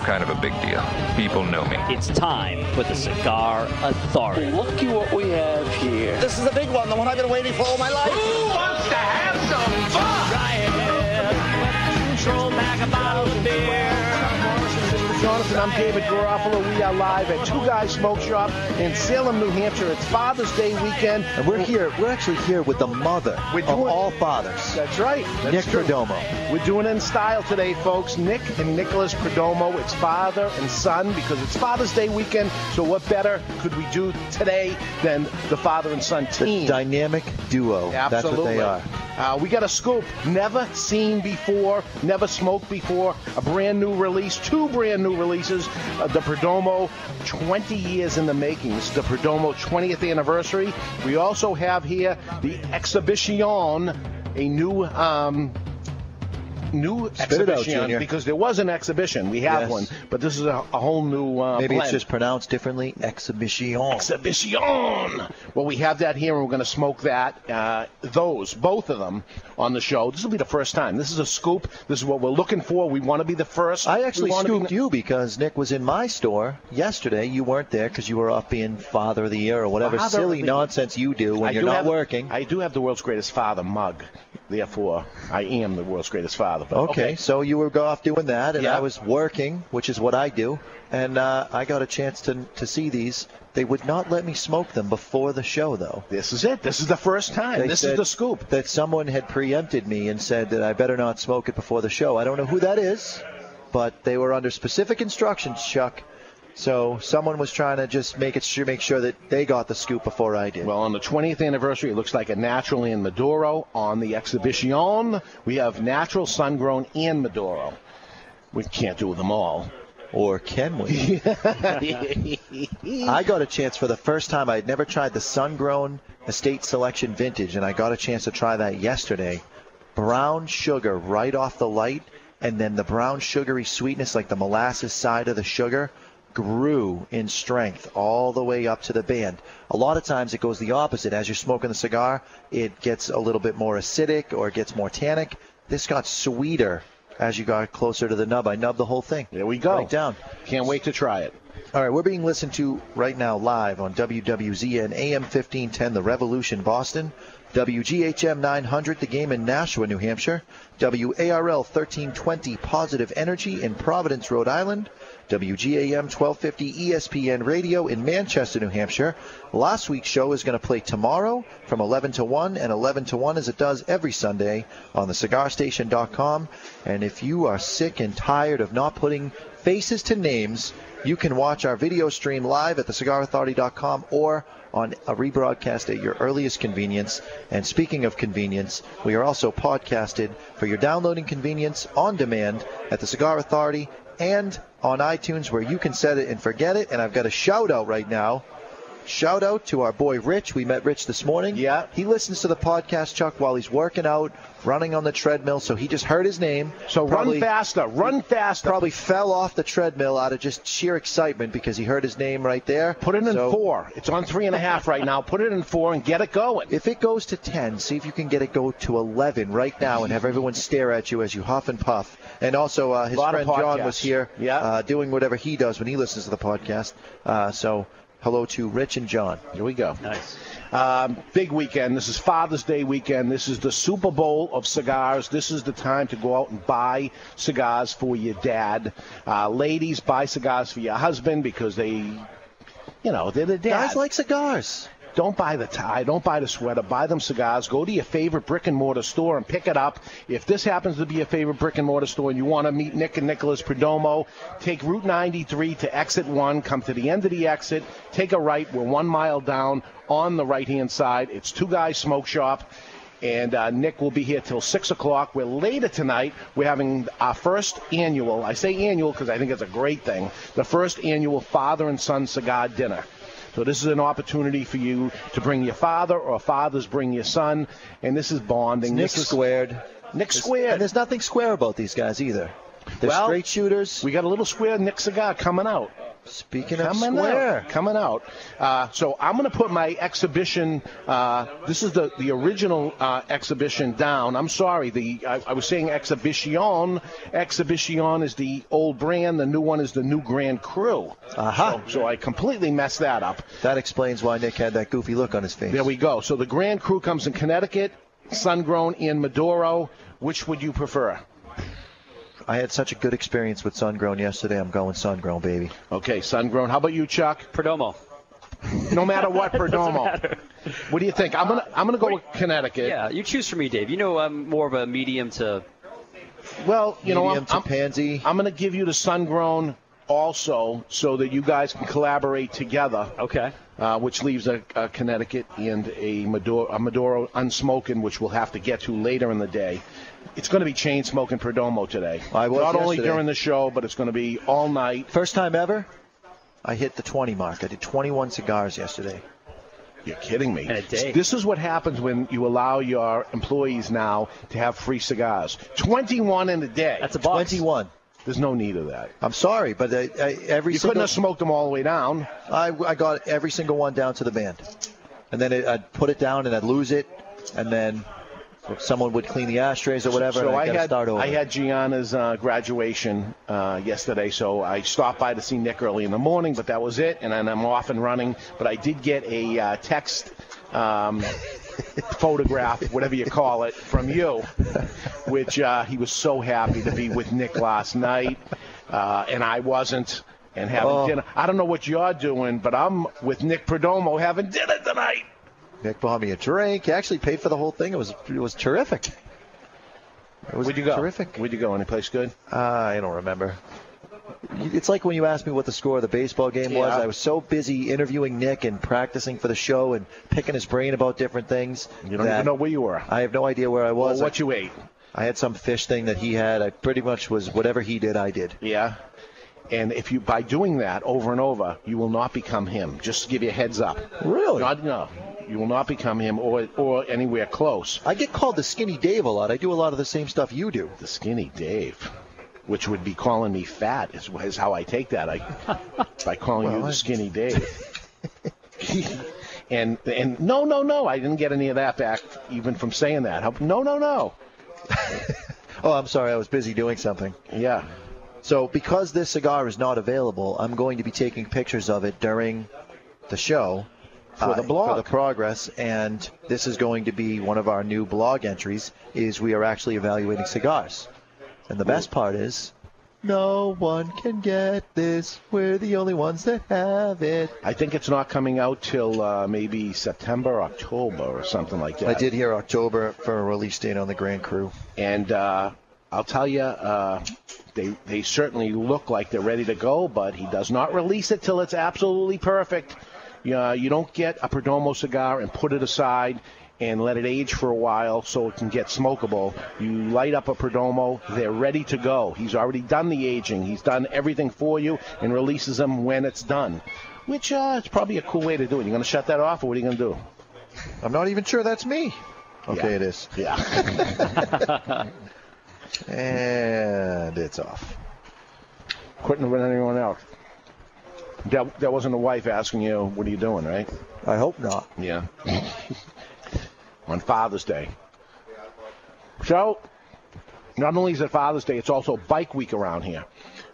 Mister! Mister! Kind of a big deal. People know me. It's time for the Cigar Authority. Looky what we have here. This is a big one, the one I've been waiting for all my life. Who wants to have some fun? Try it. Control bag a bottle of beer. Jonathan, I'm David Garofalo. We are live at Two Guys Smoke Shop in Salem, New Hampshire. It's Father's Day weekend. And we're here, we're actually here with the mother We're of all fathers, That's right. That's Nick true. Perdomo. We're doing it in style today, folks. Nick and Nicholas Perdomo. It's father and son because it's Father's Day weekend. So what better could we do today than the father and son team? The dynamic duo. That's what they are. Uh, we got a scoop. Never seen before, never smoked before. A brand new release, two brand new releases. Uh, the Perdomo, 20 years in the making. This is the Perdomo 20th anniversary. We also have here the Exhibition, a new. Um, New Spit it out, exhibition because there was an exhibition. We have Yes. one, but this is a, a whole new. Uh, Maybe it's just pronounced differently. Exhibition. Exhibition. Well, we have that here, and we're going to smoke that, uh, those, both of them, on the show. This will be the first time. This is a scoop. This is what we're looking for. We want to be the first. I actually wanna be scooped you because Nick was in my store yesterday. You weren't there because you were off being Father of the Year or whatever Father silly nonsense you do when I you're do not have, working. I do have the world's greatest father mug. Therefore, I am the world's greatest father. But Okay, so you were off doing that, and Yeah. I was working, which is what I do, and uh, I got a chance to to see these. They would not let me smoke them before the show, though. This is it. This is the first time. They this is the scoop. That someone had preempted me and said that I better not smoke it before the show. I don't know who that is, but they were under specific instructions, Chuck. So someone was trying to just make it sure, make sure that they got the scoop before I did. Well, on the 20th anniversary, it looks like a natural and Maduro. On the Exhibition, we have natural, sun-grown, and Maduro. We can't do them all. Or can we? I got a chance for the first time. I had never tried the sun-grown estate selection vintage, and I got a chance to try that yesterday. Brown sugar right off the light, and then the brown sugary sweetness, like the molasses side of the sugar, grew in strength all the way up to the band. A lot of times it goes the opposite. As you're smoking the cigar, it gets a little bit more acidic or it gets more tannic. This got sweeter as you got closer to the nub. I nubbed the whole thing. There we go. Right down. Can't wait to try it. All right, we're being listened to right now live on WWZN AM 1510, The Revolution, Boston. WGHM 900, The Game in Nashua, New Hampshire. WARL 1320, Positive Energy in Providence, Rhode Island. WGAM 1250 ESPN Radio in Manchester, New Hampshire. Last week's show is going to play tomorrow from 11 to 1 and 11 to 1 as it does every Sunday on thecigarstation.com. And if you are sick and tired of not putting faces to names, you can watch our video stream live at thecigarauthority.com or on a rebroadcast at your earliest convenience. And speaking of convenience, we are also podcasted for your downloading convenience on demand at the Cigar Authority and on iTunes where you can set it and forget it. And I've got a shout out right now. Shout out to our boy Rich. We met Rich this morning. Yeah. He listens to the podcast, Chuck, while he's working out, running on the treadmill. So he just heard his name. So Probably- run faster, run faster. Probably fell off the treadmill out of just sheer excitement because he heard his name right there. Put it in So- four. It's on three and a half right now. Put it in four and get it going. If it goes to 10, see if you can get it go to 11 right now and have everyone stare at you as you huff and puff. And also, uh, his friend John was here Yeah. uh, doing whatever he does when he listens to the podcast. Uh, so, hello to Rich and John. Here we go. Nice. Um, big weekend. This is Father's Day weekend. This is the Super Bowl of cigars. This is the time to go out and buy cigars for your dad. Uh, ladies, buy cigars for your husband because they, you know, they're the dad. Guys like cigars. Don't buy the tie. Don't buy the sweater. Buy them cigars. Go to your favorite brick and mortar store and pick it up. If this happens to be your favorite brick and mortar store and you want to meet Nick and Nicholas Perdomo, take Route 93 to exit 1. Come to the end of the exit. Take a right. We're one mile down on the right hand side. It's Two Guys Smoke Shop. And uh, Nick will be here till 6 o'clock. We're later tonight. We're having our first annual, I say annual because I think it's a great thing, the first annual father and son cigar dinner. So this is an opportunity for you to bring your father or fathers bring your son. And this is bonding. Nick this is squared. Nick And squared. there's nothing square about these guys either. They're Well, straight shooters. We got a little square Nick cigar coming out. Speaking of coming square, out, coming out. Uh, so I'm going to put my exhibition. Uh, this is the the original uh, exhibition down. I'm sorry. The I, I was saying exhibition. Exhibition is the old brand. The new one is the new Grand Cru. Aha. So, so I completely messed that up. that explains why Nick had that goofy look on his face. There we go. So the Grand Cru comes in Connecticut, Sun Grown, and Maduro. Which would you prefer? I had such a good experience with Sun Grown yesterday. I'm going Sun Grown, baby. Okay, Sun Grown. How about you, Chuck? Perdomo. No matter what, Doesn't Perdomo. matter. What do you think? I'm gonna I'm gonna go with Connecticut. Yeah, you choose for me, Dave. You know I'm more of a medium to. Well, you know, I'm, Medium to I'm, pansy. I'm going to give you the sun grown also so that you guys can collaborate together, Okay. uh, which leaves a, a Connecticut and a Maduro, a Maduro unsmoken, which we'll have to get to later in the day. It's going to be chain smoking Perdomo today. I was Not only during the show, but it's going to be all night. First time ever, I hit the 20 mark. I did 21 cigars yesterday. You're kidding me. In a day. This is what happens when you allow your employees now to have free cigars. 21 in a day. That's a box. 21. There's no need of that. I'm sorry, but I, I, every You single couldn't have smoked them all the way down. I, I got every single one down to the band, and then it, I'd put it down and I'd lose it, and then someone would clean the ashtrays or whatever, So I had. I had Gianna's uh, graduation uh, yesterday, so I stopped by to see Nick early in the morning, but that was it, and then I'm off and running. But I did get a uh, text. Um, photograph, whatever you call it, from you, which uh, he was so happy to be with Nick last night, uh, and I wasn't, and having Oh. dinner. I don't know what you're doing, but I'm with Nick Perdomo having dinner tonight. Nick bought me a drink. He actually paid for the whole thing. It was it was terrific. It was Where'd you go? terrific. Where'd you go? Any place good? Uh, I don't remember. It's like when you asked me what the score of the baseball game was. I was so busy interviewing Nick and practicing for the show and picking his brain about different things. You don't even know where you were. I have no idea where I Well, was. what you ate? I had some fish thing that he had. I pretty much was whatever he did, I did. Yeah. And if you by doing that over and over, you will not become him. Just to give you a heads up. Really? Not, no, you will not become him or or anywhere close. I get called the Skinny Dave a lot. I do a lot of the same stuff you do. The skinny Dave, which would be calling me fat, is, is how I take that. I by calling you the skinny Dave. and and no no no, I didn't get any of that back even from saying that. No no no. Oh, I'm sorry. I was busy doing something. Yeah. So, because this cigar is not available, I'm going to be taking pictures of it during the show For the blog. for the progress, and this is going to be one of our new blog entries. Is we are actually evaluating cigars, and the best part is, no one can get this. We're the only ones that have it. I think it's not coming out till uh, maybe September, October, or something like that. I did hear October for a release date on the Grand Cru and uh, I'll tell you, uh, they they certainly look like they're ready to go, but he does not release it till it's absolutely perfect. Uh, you don't get a Perdomo cigar and put it aside and let it age for a while so it can get smokable. You light up a Perdomo, they're ready to go. He's already done the aging. He's done everything for you and releases them when it's done. Which uh, is probably a cool way to do it. You're going to shut that off, or what are you going to do? I'm not even sure that's me. Okay, Yeah. it is. Yeah. And it's off. Couldn't have been anyone else. That, that wasn't a wife asking you, what are you doing, right? I hope not. Yeah. On Father's Day. So, not only is it Father's Day, it's also Bike Week around here.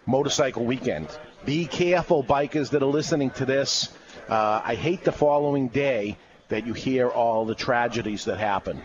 Motorcycle weekend. Be careful, bikers that are listening to this. Uh, I hate the following day that you hear all the tragedies that happen.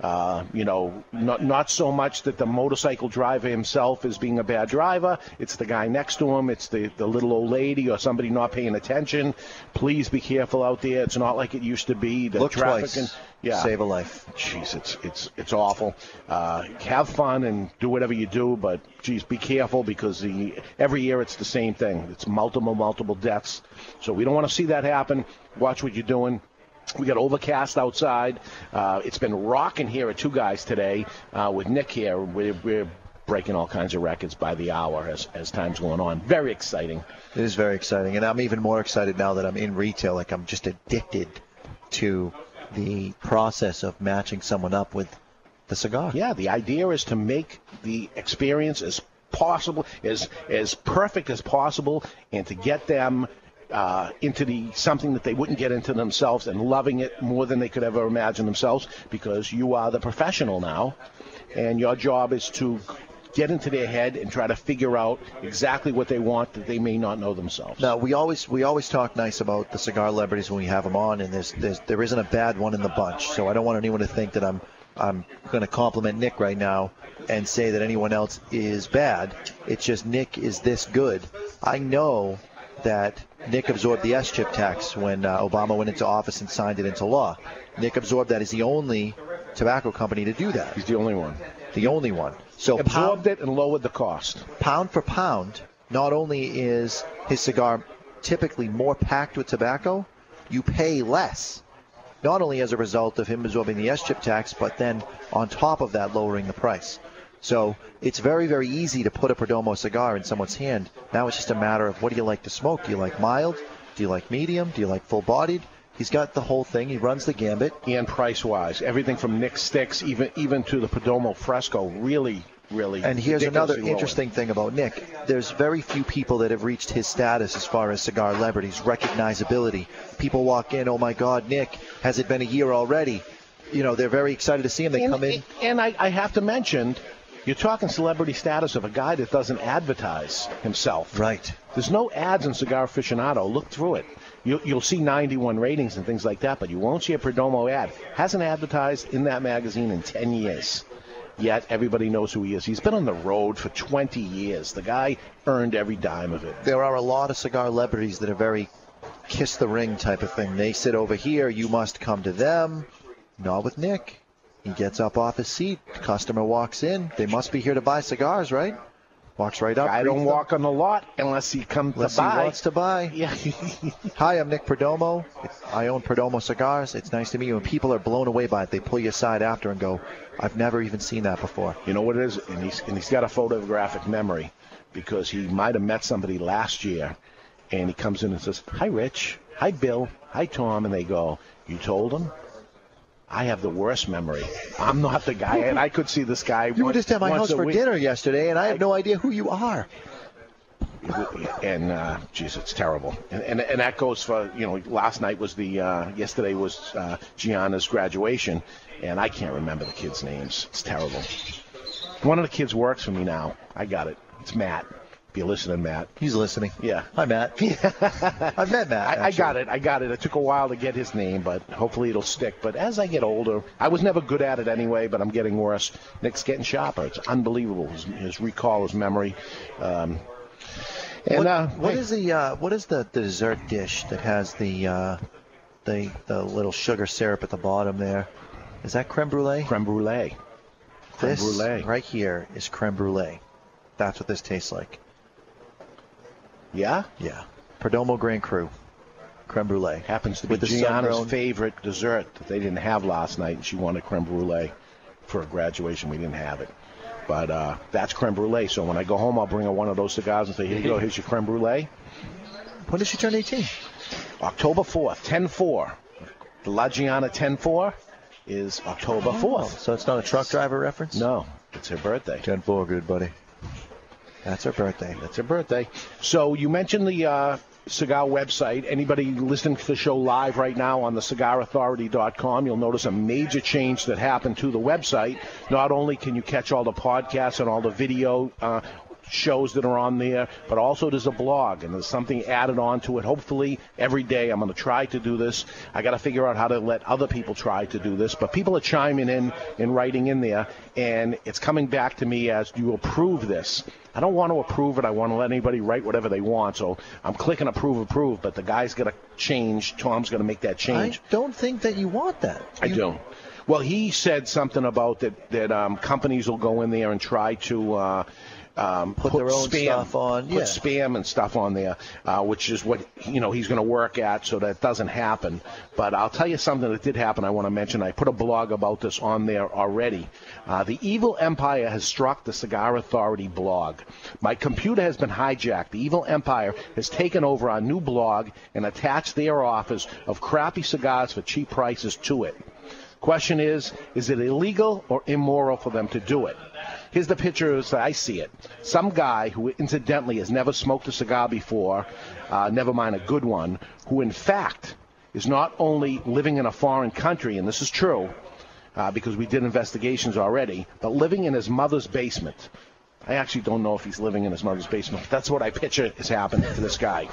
Uh, you know, not not so much that the motorcycle driver himself is being a bad driver. It's the guy next to him. It's the, the little old lady or somebody not paying attention. Please be careful out there. It's not like it used to be. The Look traffic twice. and yeah, Save a life. Jeez, it's it's it's awful. Uh, have fun and do whatever you do, but geez, be careful because the every year it's the same thing. It's multiple multiple deaths. So we don't want to see that happen. Watch what you're doing. We got overcast outside. Uh, it's been rocking here at Two Guys today uh, with Nick here. We're, we're breaking all kinds of records by the hour as, as time's going on. Very exciting. It is very exciting, and I'm even more excited now that I'm in retail. Like I'm just addicted to the process of matching someone up with the cigar. Yeah, the idea is to make the experience as possible, as as perfect as possible, and to get them uh, into the something that they wouldn't get into themselves and loving it more than they could ever imagine themselves. Because you are the professional now, and your job is to get into their head and try to figure out exactly what they want that they may not know themselves. Now we always we always talk nice about the cigar celebrities when we have them on, and there's, there's there isn't a bad one in the bunch. So I don't want anyone to think that I'm I'm going to compliment Nick right now and say that anyone else is bad. It's just Nick is this good. I know that Nick absorbed the SCHIP tax when uh, Obama went into office and signed it into law. Nick absorbed that. He's the only tobacco company to do that. He's the only one. The only one. So absorbed it and lowered the cost. Pound for pound, not only is his cigar typically more packed with tobacco, you pay less. Not only as a result of him absorbing the SCHIP tax, but then on top of that, lowering the price. So it's very, very easy to put a Perdomo cigar in someone's hand. Now it's just a matter of what do you like to smoke? Do you like mild? Do you like medium? Do you like full bodied? He's got the whole thing. He runs the gambit. And price wise, everything from Nick Sticks, even even to the Perdomo Fresco, really, really. And here's another interesting thing about Nick. There's very few people that have reached his status as far as cigar celebrities, recognizability. People walk in, oh my God, Nick, has it been a year already? You know, they're very excited to see him. They and, come in. And I, I have to mention, you're talking celebrity status of a guy that doesn't advertise himself. Right. There's no ads in Cigar Aficionado. Look through it. You, you'll see 91 ratings and things like that, but you won't see a Perdomo ad. Hasn't advertised in that magazine in 10 years. Yet everybody knows who he is. He's been on the road for 20 years. The guy earned every dime of it. There are a lot of cigar celebrities that are very kiss the ring type of thing. They sit over here, you must come to them. Not with Nick. He gets up off his seat. Customer walks in. They must be here to buy cigars, right? Walks right up. I don't walk on the lot unless he comes unless to buy. he wants to buy. Yeah. Hi, I'm Nick Perdomo. I own Perdomo Cigars. It's nice to meet you. And people are blown away by it. They pull you aside after and go, I've never even seen that before. You know what it is? And he's, and he's got a photographic memory because he might have met somebody last year and he comes in and says, Hi, Rich. Hi, Bill. Hi, Tom. And they go, You told him? I have the worst memory. I'm not the guy, and I could see this guy. You were just at my house for week. dinner yesterday, and I have no idea who you are. And uh, geez, it's terrible. And, and and that goes for you know. Last night was the uh, yesterday was uh, Gianna's graduation, and I can't remember the kids' names. It's terrible. One of the kids works for me now. I got it. It's Matt. You're listening, Matt. He's listening. Yeah. Hi, Matt. I've met Matt. I, I got it. I got it. It took a while to get his name, but hopefully it'll stick. But as I get older, I was never good at it anyway, but I'm getting worse. Nick's getting sharper. It's unbelievable. His, his recall, his memory. Um, and what, uh, what hey, is the uh, what is the, the dessert dish that has the uh, the the little sugar syrup at the bottom there? Is that creme brulee? creme brulee? Creme This brulee. right here is creme brulee. That's what this tastes like. Yeah, Yeah. Perdomo Grand Cru. Creme brulee. happens to be With the Gianna's favorite dessert that they didn't have last night, and she wanted creme brulee for a graduation. We didn't have it. But uh, that's creme brulee. So when I go home, I'll bring her one of those cigars and say, "Here you go. Here's your creme brulee." When did she turn 18? October 4th, 10-4. The La Gianna 10-4 is October 4th. Oh, So it's not a truck driver reference? No, it's her birthday. 10 4, good buddy. That's her birthday. That's her birthday. So you mentioned the uh, cigar website. Anybody listening to the show live right now on the cigarauthority.com, you'll notice a major change that happened to the website. Not only can you catch all the podcasts and all the video uh, shows that are on there, but also there's a blog and there's something added on to it. Hopefully, every day I'm going to try to do this. I got to figure out how to let other people try to do this, but people are chiming in and writing in there, and it's coming back to me as you approve this? I don't want to approve it. I want to let anybody write whatever they want. So I'm clicking approve, approve, but the guy's going to change. Tom's going to make that change. I don't think that you want that. I You- do. Well, he said something about that that um, companies will go in there and try to uh, um, Put their own spam, stuff on, put yeah. spam and stuff on there, uh, which is what you know he's going to work at, so that doesn't happen. But I'll tell you something that did happen. I want to mention. I put a blog about this on there already. Uh, the evil empire has struck the Cigar Authority blog. My computer has been hijacked. The evil empire has taken over our new blog and attached their offers of crappy cigars for cheap prices to it. Question is, is it illegal or immoral for them to do it? Here's the picture as I see it. Some guy who incidentally has never smoked a cigar before, uh, never mind a good one, who in fact is not only living in a foreign country, and this is true, uh, because we did investigations already, but living in his mother's basement. I actually don't know if he's living in his mother's basement. That's what I picture is happening to this guy.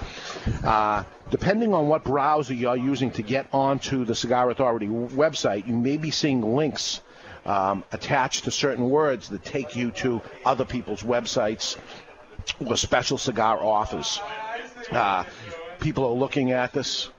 Uh, depending on what browser you're using to get onto the Cigar Authority website, you may be seeing links um, attached to certain words that take you to other people's websites or special cigar offers. Uh, people are looking at this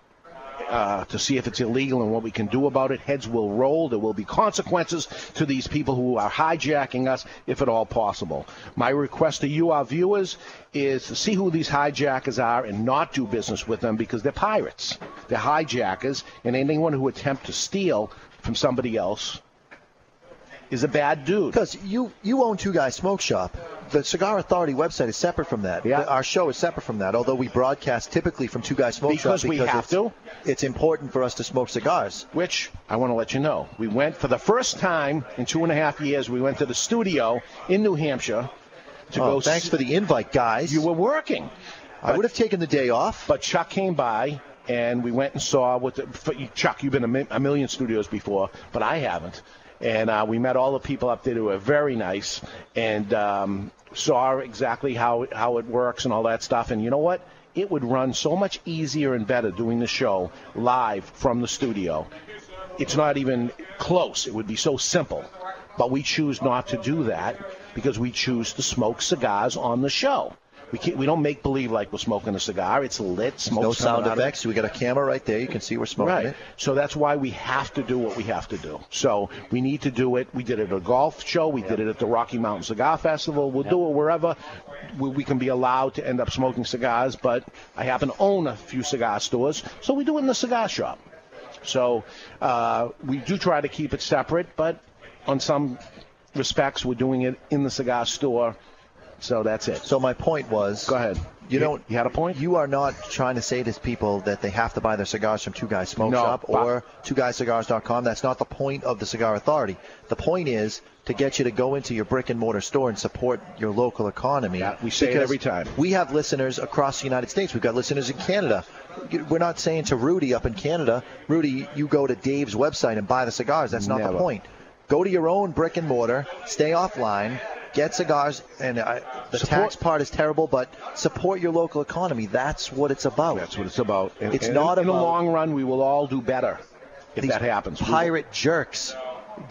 uh, to see if it's illegal and what we can do about it. Heads will roll. There will be consequences to these people who are hijacking us, if at all possible. My request to you, our viewers, is to see who these hijackers are and not do business with them because they're pirates. They're hijackers, and anyone who attempts to steal from somebody else is a bad dude. Because you you own Two Guys Smoke Shop. The Cigar Authority website is separate from that. Yeah. Our show is separate from that. Although we broadcast typically from Two Guys Smoke Because Shop we have it's, to. It's important for us to smoke cigars. which I want to let you know. We went for the first time in two and a half years. We went to the studio in New Hampshire to Oh, go. thanks s- for the invite, guys. You were working. I would have taken the day off. But Chuck came by, and we went and saw what the, Chuck. You've been a, mi- a million studios before, but I haven't. And uh, we met all the people up there who were very nice, and um, saw exactly how how it works and all that stuff. And you know what? It would run so much easier and better doing the show live from the studio. It's not even close. It would be so simple. But we choose not to do that because we choose to smoke cigars on the show. We can't, we don't make believe like we're smoking a cigar. It's lit. Smoke's no sound out of it. effects. We got a camera right there. You can see we're smoking Right. it. So that's why we have to do what we have to do. So we need to do it. We did it at a golf show. We did it at the Rocky Mountain Cigar Festival. We'll do it wherever we, we can be allowed to end up smoking cigars. But I happen to own a few cigar stores, so we do it in the cigar shop. So uh, we do try to keep it separate, but on some respects, we're doing it in the cigar store. So that's it. So my point was, Go ahead. You don't. You had a point. You are not trying to say to people that they have to buy their cigars from Two Guys Smoke No, Shop or TwoGuysCigars.com. That's not the point of the Cigar Authority. The point is to get you to go into your brick and mortar store and support your local economy. Yeah, we say it every time. We have listeners across the United States. We've got listeners in Canada. We're not saying to Rudy up in Canada, Rudy, you go to Dave's website and buy the cigars. That's not Never. the point. Go to your own brick and mortar, stay offline, get cigars, and I, the Support- tax part is terrible, but support your local economy. That's what it's about. That's what it's about. And, It's and not in, about- the long run. We will all do better if that happens. Pirate jerks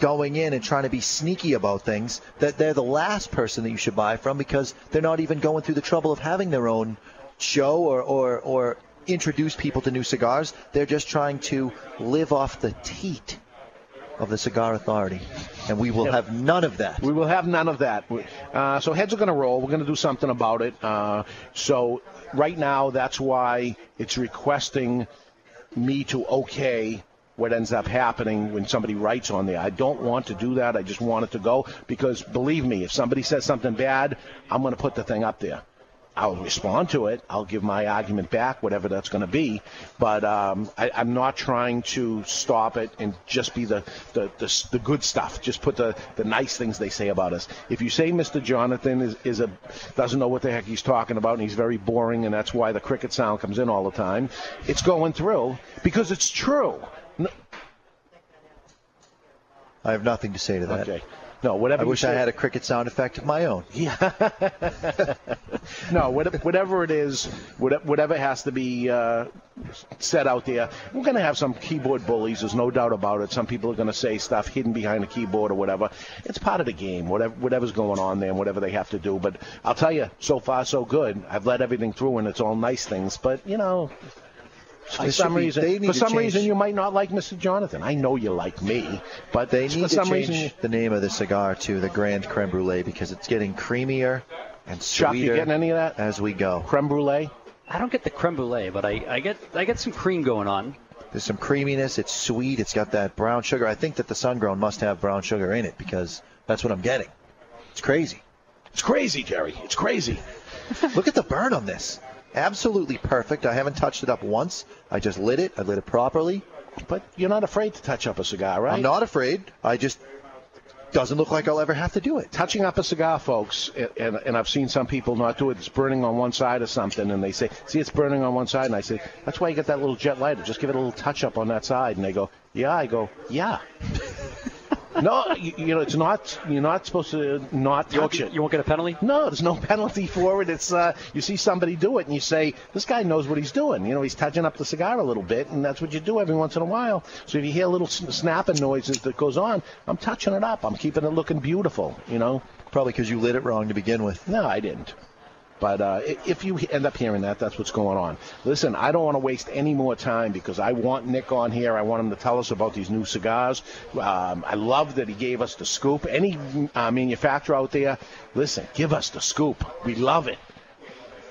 going in and trying to be sneaky about things that they're the last person that you should buy from because they're not even going through the trouble of having their own show or, or, or introduce people to new cigars. They're just trying to live off the teat of the Cigar Authority. And we will have none of that. We will have none of that. Uh, so heads are going to roll. We're going to do something about it. Uh, so right now, that's why it's requesting me to okay what ends up happening when somebody writes on there. I don't want to do that. I just want it to go because believe me, if somebody says something bad, I'm going to put the thing up there. I'll respond to it. I'll give my argument back, whatever that's going to be. But um, I, I'm not trying to stop it and just be the, the, the, the good stuff. Just put the, the nice things they say about us. If you say Mr. Jonathan is, is a doesn't know what the heck he's talking about and he's very boring and that's why the cricket sound comes in all the time, it's going through because it's true. No, I have nothing to say to that. okay. No, whatever. I wish I had a cricket sound effect of my own. Yeah. no, what- whatever it is, what- whatever has to be uh, said out there, we're going to have some keyboard bullies. There's no doubt about it. Some people are going to say stuff hidden behind a keyboard or whatever. It's part of the game. Whatever, whatever's going on there, and whatever they have to do. But I'll tell you, so far so good. I've let everything through, and it's all nice things. But you know. For They some be- reason, they need for some change- reason, you might not like Mr. Jonathan. I know you like me, but They for need to some change reason, the name of the cigar to the Grand Creme Brulee because it's getting creamier and sweeter. Chuck, you sweeter getting any of that? as we go. Creme brulee. I don't get the creme brulee, but I, I get I get some cream going on. There's some creaminess. It's sweet. It's got that brown sugar. I think that the sun grown must have brown sugar in it because that's what I'm getting. It's crazy. It's crazy, Jerry. It's crazy. Look at the burn on this. Absolutely perfect. I haven't touched it up once. I just lit it. I lit it properly. But you're not afraid to touch up a cigar, right? I'm not afraid. I just doesn't look like I'll ever have to do it. touching up a cigar, folks, and, and I've seen some people not do it. It's burning on one side or something, and they say, "See, it's burning on one side." And I say, "That's why you get that little jet lighter. Just give it a little touch up on that side." And they go, "Yeah." I go, "Yeah." no, you, you know, it's not. You're not supposed to not You won't, touch get, it. you won't get a penalty. No, there's no penalty for it. It's uh, you see somebody do it, and you say, "This guy knows what he's doing." You know, he's touching up the cigar a little bit, and that's what you do every once in a while. So if you hear little snapping noises that goes on, I'm touching it up. I'm keeping it looking beautiful. You know. Probably because you lit it wrong to begin with. No, I didn't. But uh, if you end up hearing that, that's what's going on. Listen, I don't want to waste any more time because I want Nick on here. I want him to tell us about these new cigars. Um, I love that he gave us the scoop. Any uh, manufacturer out there, listen, give us the scoop. We love it.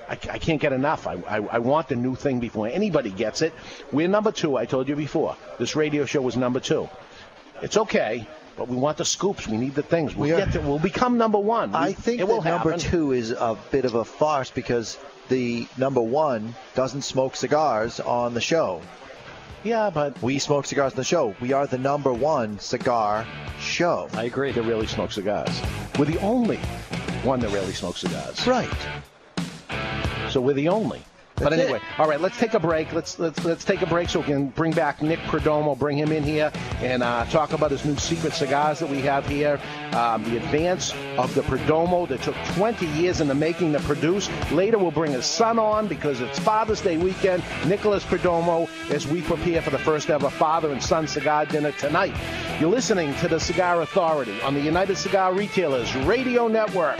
I, I can't get enough. I, I, I want the new thing before anybody gets it. We're number two. I told you before. This radio show was number two. It's okay, but we want the scoops. We need the things. We'll, We are- get to, we'll become number one. I think it that will number happen. two is a bit of a farce because the number one doesn't smoke cigars on the show. Yeah, but We smoke cigars on the show. We are the number one cigar show. I agree. that really smoke cigars. We're the only one that really smokes cigars. Right. So we're the only. But anyway, all right, let's take a break. Let's let's let's take a break so we can bring back Nick Perdomo, bring him in here, and uh, talk about his new secret cigars that we have here. Um, the advance of the Perdomo that took 20 years in the making to produce. Later, we'll bring his son on because it's Father's Day weekend. Nicholas Perdomo, as we prepare for the first ever father and son cigar dinner tonight. You're listening to the Cigar Authority on the United Cigar Retailers Radio Network.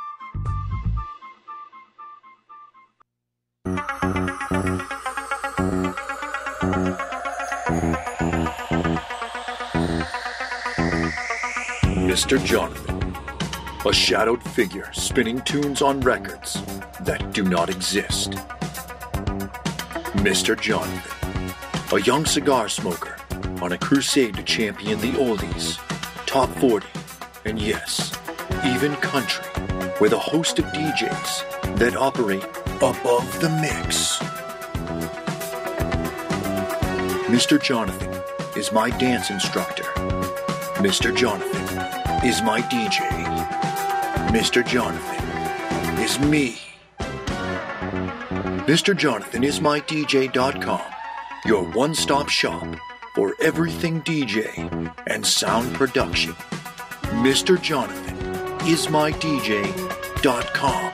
Mr. Jonathan, a shadowed figure spinning tunes on records that do not exist. Mr. Jonathan, a young cigar smoker on a crusade to champion the oldies, top 40, and yes, even country, with a host of DJs that operate above the mix. Mr. Jonathan is my dance instructor. Mr. Jonathan is my DJ. Mr. Jonathan is me. Mr. Jonathan is my DJ.com, your one stop shop for everything DJ and sound production. Mr. Jonathan is my DJ.com.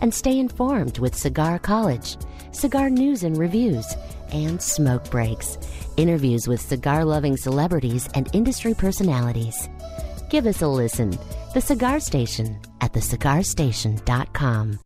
And stay informed with Cigar College, cigar news and reviews, and smoke breaks, interviews with cigar loving celebrities and industry personalities. Give us a listen. The Cigar Station at thecigarstation.com.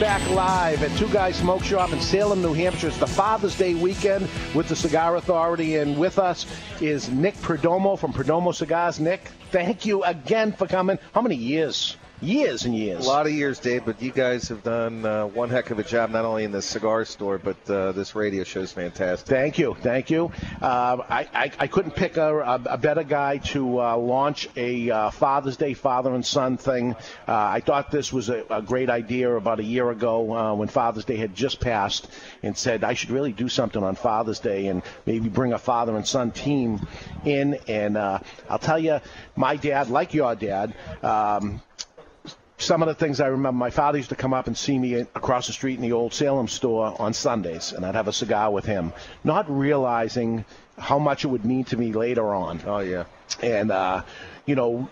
Back live at Two Guys Smoke Shop in Salem, New Hampshire. It's the Father's Day weekend with the Cigar Authority, and with us is Nick Perdomo from Perdomo Cigars. Nick, thank you again for coming. How many years? Years and years. A lot of years, Dave, but you guys have done uh, one heck of a job, not only in the cigar store, but uh, this radio show is fantastic. Thank you, thank you. Uh, I, I, I couldn't pick a, a, a better guy to uh, launch a uh, Father's Day father and son thing. Uh, I thought this was a, a great idea about a year ago uh, when Father's Day had just passed, and said I should really do something on Father's Day and maybe bring a father and son team in. And uh, I'll tell you, my dad, like your dad. Um, some of the things I remember, my father used to come up and see me across the street in the old Salem store on Sundays, and I'd have a cigar with him, not realizing how much it would mean to me later on. Oh yeah. And uh, you know,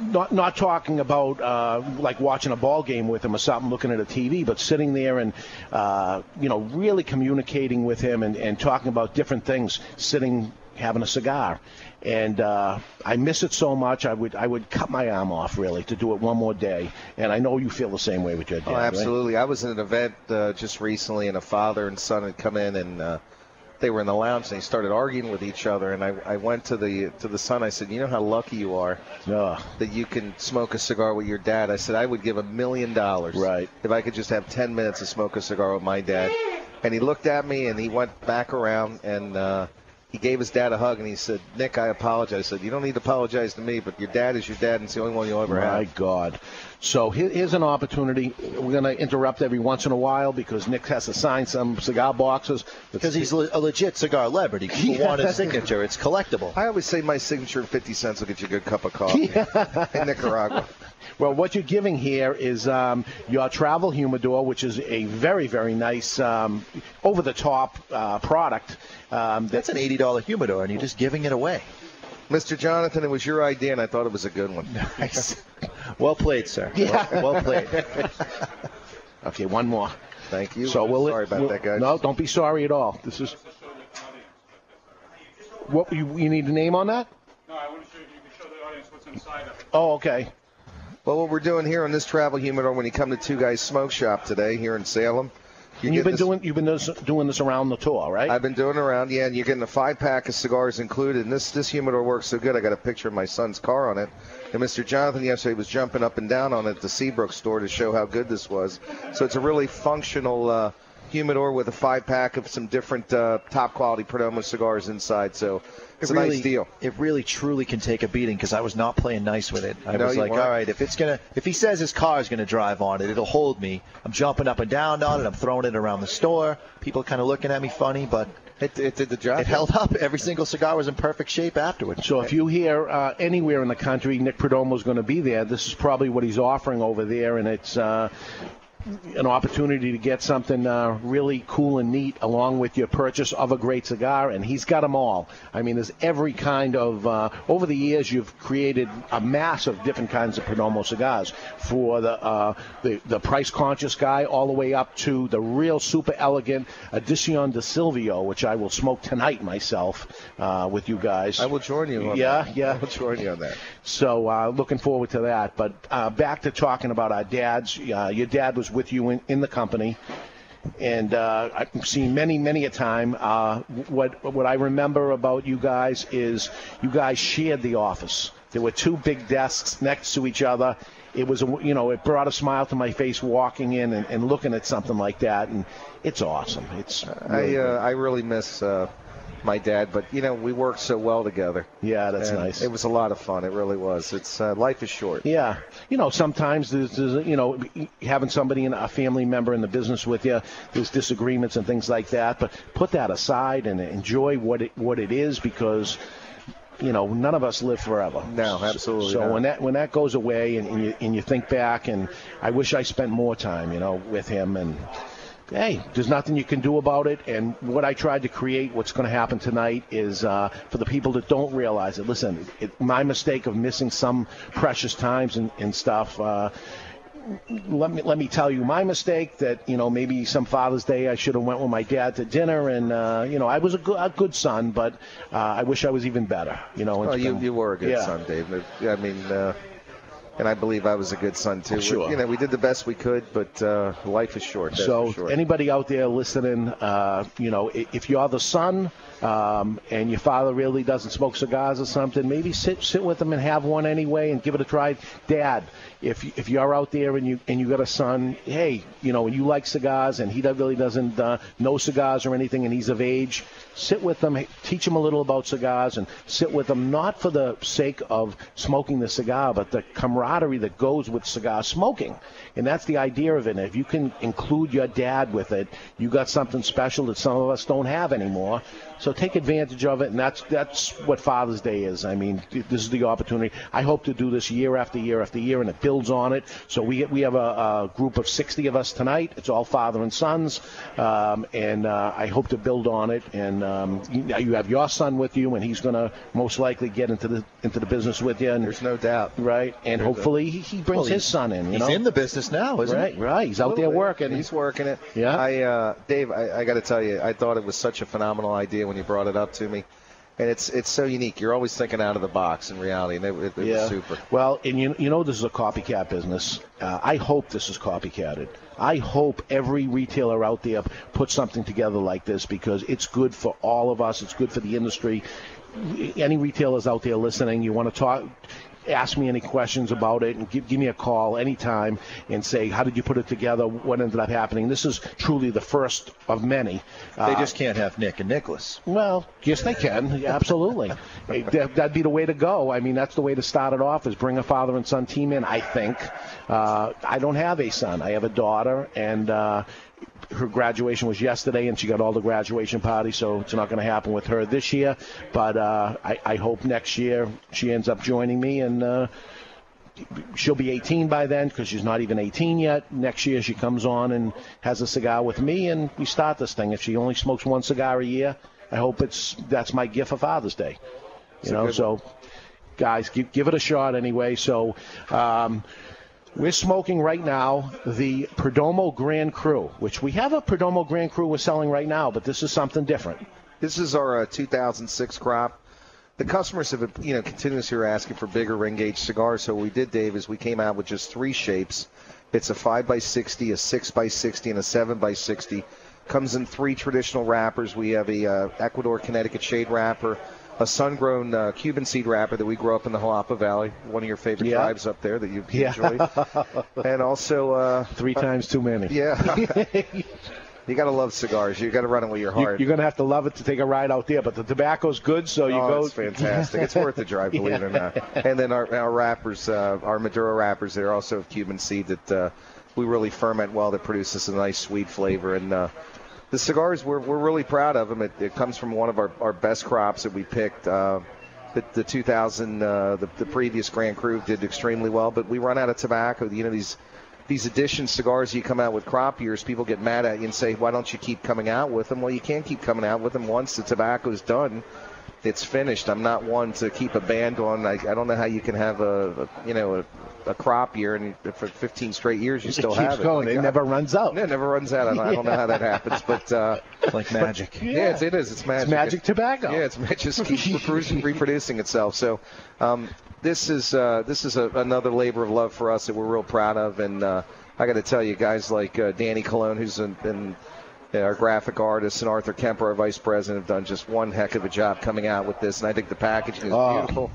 not not talking about uh, like watching a ball game with him or something, looking at a TV, but sitting there and uh, you know really communicating with him and, and talking about different things, sitting having a cigar. And uh, I miss it so much. I would I would cut my arm off really to do it one more day. And I know you feel the same way with your dad. Oh, right? absolutely. I was at an event uh, just recently, and a father and son had come in, and uh, they were in the lounge, and they started arguing with each other. And I, I went to the to the son. I said, "You know how lucky you are Ugh. that you can smoke a cigar with your dad." I said, "I would give a million dollars Right. if I could just have ten minutes to smoke a cigar with my dad." And he looked at me, and he went back around, and uh, he gave his dad a hug, and he said, "Nick, I apologize." I said, "You don't need to apologize to me, but your dad is your dad, and it's the only one you'll ever My have." My God. So here's an opportunity. We're going to interrupt every once in a while because Nick has to sign some cigar boxes. Because he's a legit cigar celebrity. People Yeah. want his signature. It's collectible. I always say my signature and 50 cents will get you a good cup of coffee in Nicaragua. Well, what you're giving here is um, your travel humidor, which is a very, very nice, um, over-the-top uh, product. Um, That's an $80 humidor, and you're just giving it away. Mr. Jonathan, it was your idea, and I thought it was a good one. Nice. Well played, sir. Yeah. Well, well played. okay, one more. Thank you. So we'll Sorry about we'll- that, guys. No, don't be sorry at all. This is what you, you need a name on that. No, I want to show you, you can show the audience what's inside of it. Oh, okay. Well, what we're doing here on this travel humidor, when you come to Two Guys Smoke Shop today here in Salem, you And you've been this- doing you've been this, doing this around the tour, right? I've been doing it around, yeah, and you're getting a five pack of cigars included. And this this humidor works so good. I got a picture of my son's car on it. And Mr. Jonathan yesterday was jumping up and down on it at the Seabrook store to show how good this was. So it's a really functional uh, humidor with a five pack of some different uh, top quality Perdomo cigars inside. So it's it a really, nice deal. It really truly can take a beating because I was not playing nice with it. I No, was like, weren't. all right, if it's gonna, if he says his car is gonna drive on it, it'll hold me. I'm jumping up and down on it. I'm throwing it around the store. People kind of looking at me funny, but it, it did the job. It held up. Every single cigar was in perfect shape afterwards. So if you hear uh, anywhere in the country Nick Perdomo's going to be there, this is probably what he's offering over there, and it's uh, an opportunity to get something uh, really cool and neat along with your purchase of a great cigar, and he's got them all. I mean, there's every kind of. Uh, over the years, you've created a mass of different kinds of Perdomo cigars for the uh, the, the price conscious guy, all the way up to the real super elegant Edition de Silvio, which I will smoke tonight myself uh, with you guys. I will join you. On Yeah, that. yeah. I will join you on that. So uh, looking forward to that. But uh, back to talking about our dads. Uh, your dad was with you in, in the company, and uh, I've seen many, many a time. Uh, what what I remember about you guys is you guys shared the office. There were two big desks next to each other. It was, a, you know, it brought a smile to my face walking in and, and looking at something like that, and it's awesome. It's really I uh, I really miss uh, my dad, but you know we worked so well together. Yeah, that's And nice. It was a lot of fun. It really was. It's uh, life is short. Yeah, you know, sometimes there's, you know, having somebody in a family member in the business with you, there's disagreements and things like that. But put that aside and enjoy what it what it is because. You know, none of us live forever. No, absolutely So when that when that goes away and, and you and you think back, and I wish I spent more time, you know, with him. And hey, there's nothing you can do about it. And what I tried to create, what's going to happen tonight, is uh, for the people that don't realize it. Listen, it, my mistake of missing some precious times and, and stuff. Uh, let me let me tell you my mistake that you know maybe some Father's Day I should have went with my dad to dinner and uh, you know I was a good, a good son but uh, I wish I was even better you know it's you, been- you were a good yeah. son, Dave. I mean, uh, and I believe I was a good son too. Sure. You know, we did the best we could, but uh, life is short. So sure. anybody out there listening, uh, you know, if you're the son um, and your father really doesn't smoke cigars or something, maybe sit sit with him and have one anyway and give it a try. Dad, if if you're out there and you and you got a son, hey, you know, and you like cigars and he really doesn't uh, know cigars or anything, and he's of age, sit with them, teach him a little about cigars, and sit with them not for the sake of smoking the cigar, but the camaraderie that goes with cigar smoking. And that's the idea of it. If you can include your dad with it, you got something special that some of us don't have anymore. So take advantage of it, and that's that's what Father's Day is. I mean, this is the opportunity. I hope to do this year after year after year, and it builds on it. So we we have a, a group of 60 of us tonight. It's all father and sons, um, and uh, I hope to build on it. And um, you, you have your son with you, and he's going to most likely get into the into the business with you. And There's no doubt, right? And There's a- hopefully he, he brings Well, his son in. You he's know? in the business now, isn't right, he? Right, He's out there working. He's working it. Yeah. I, uh, Dave, I, I got to tell you, I thought it was such a phenomenal idea when you brought it up to me, and it's it's so unique. You're always thinking out of the box in reality, and it, it, it yeah. was super. Well, and you you know this is a copycat business. Uh, I hope this is copycatted. I hope every retailer out there puts something together like this because it's good for all of us. It's good for the industry. Any retailers out there listening, you want to talk. Ask me any questions about it and give, give me a call anytime and say, how did you put it together? What ended up happening? This is truly the first of many. They Uh, just can't have Nick and Nicholas. well, yes, they can. Absolutely. That, that'd be the way to go. I mean, that's the way to start it off is bring a father and son team in, I think. Uh, I don't have a son. I have a daughter, and uh, her graduation was yesterday, and she got all the graduation parties, so it's not going to happen with her this year. But uh, I, I hope next year she ends up joining me, and uh, she'll be 18 by then because she's not even 18 yet. Next year she comes on and has a cigar with me, and we start this thing. If she only smokes one cigar a year, I hope it's that's my gift for Father's Day. You know, so guys, give, give it a shot anyway. So. Um, we're smoking right now the Perdomo Grand Cru, which we have a Perdomo Grand Cru we're selling right now, but this is something different. This is our uh, 2006 crop. The customers have, you know, continuously are asking for bigger ring gauge cigars. So what we did, Dave, is we came out with just three shapes. It's a 5 by 60 a 6 by 60 and a 7 by 60 Comes in three traditional wrappers. We have a uh, Ecuador Connecticut shade wrapper, a sun-grown uh, Cuban seed wrapper that we grow up in the Jalapa Valley, one of your favorite Yeah. tribes up there that you Yeah. enjoy. and also uh, Three times too many. Yeah. You got to love cigars. You got to run it with your heart. You, are going to have to love it to take a ride out there, but the tobacco's good, so you oh, go. it's fantastic. it's worth the drive, believe it or not. And then our, our wrappers, uh, our Maduro wrappers, they're also of Cuban seed that uh, we really ferment well. That produces a nice sweet flavor. And uh, the cigars, we're, we're really proud of them. It, it comes from one of our, our best crops that we picked. Uh, the, the 2000, uh, the, the previous Grand Cru did extremely well, but we run out of tobacco. You know these these edition cigars you come out with crop years, people get mad at you and say, why don't you keep coming out with them? Well, you can't keep coming out with them once the tobacco's done. It's finished. I'm not one to keep a band on. I, I don't know how you can have a, a you know a, a crop year and for 15 straight years you still it keeps have it. going. Like, it never runs out. it never runs out. I don't, I don't know how that happens, but uh, like magic. yeah, it's, it is. It's magic. It's magic tobacco. Yeah, it's it just keeps reproducing, itself. So um, this is uh, this is a, another labor of love for us that we're real proud of, and uh, I got to tell you, guys like uh, Danny Cologne, who's in, in our graphic artist, and Arthur Kemper, our vice president, have done just one heck of a job coming out with this, and I think the packaging is Oh. beautiful.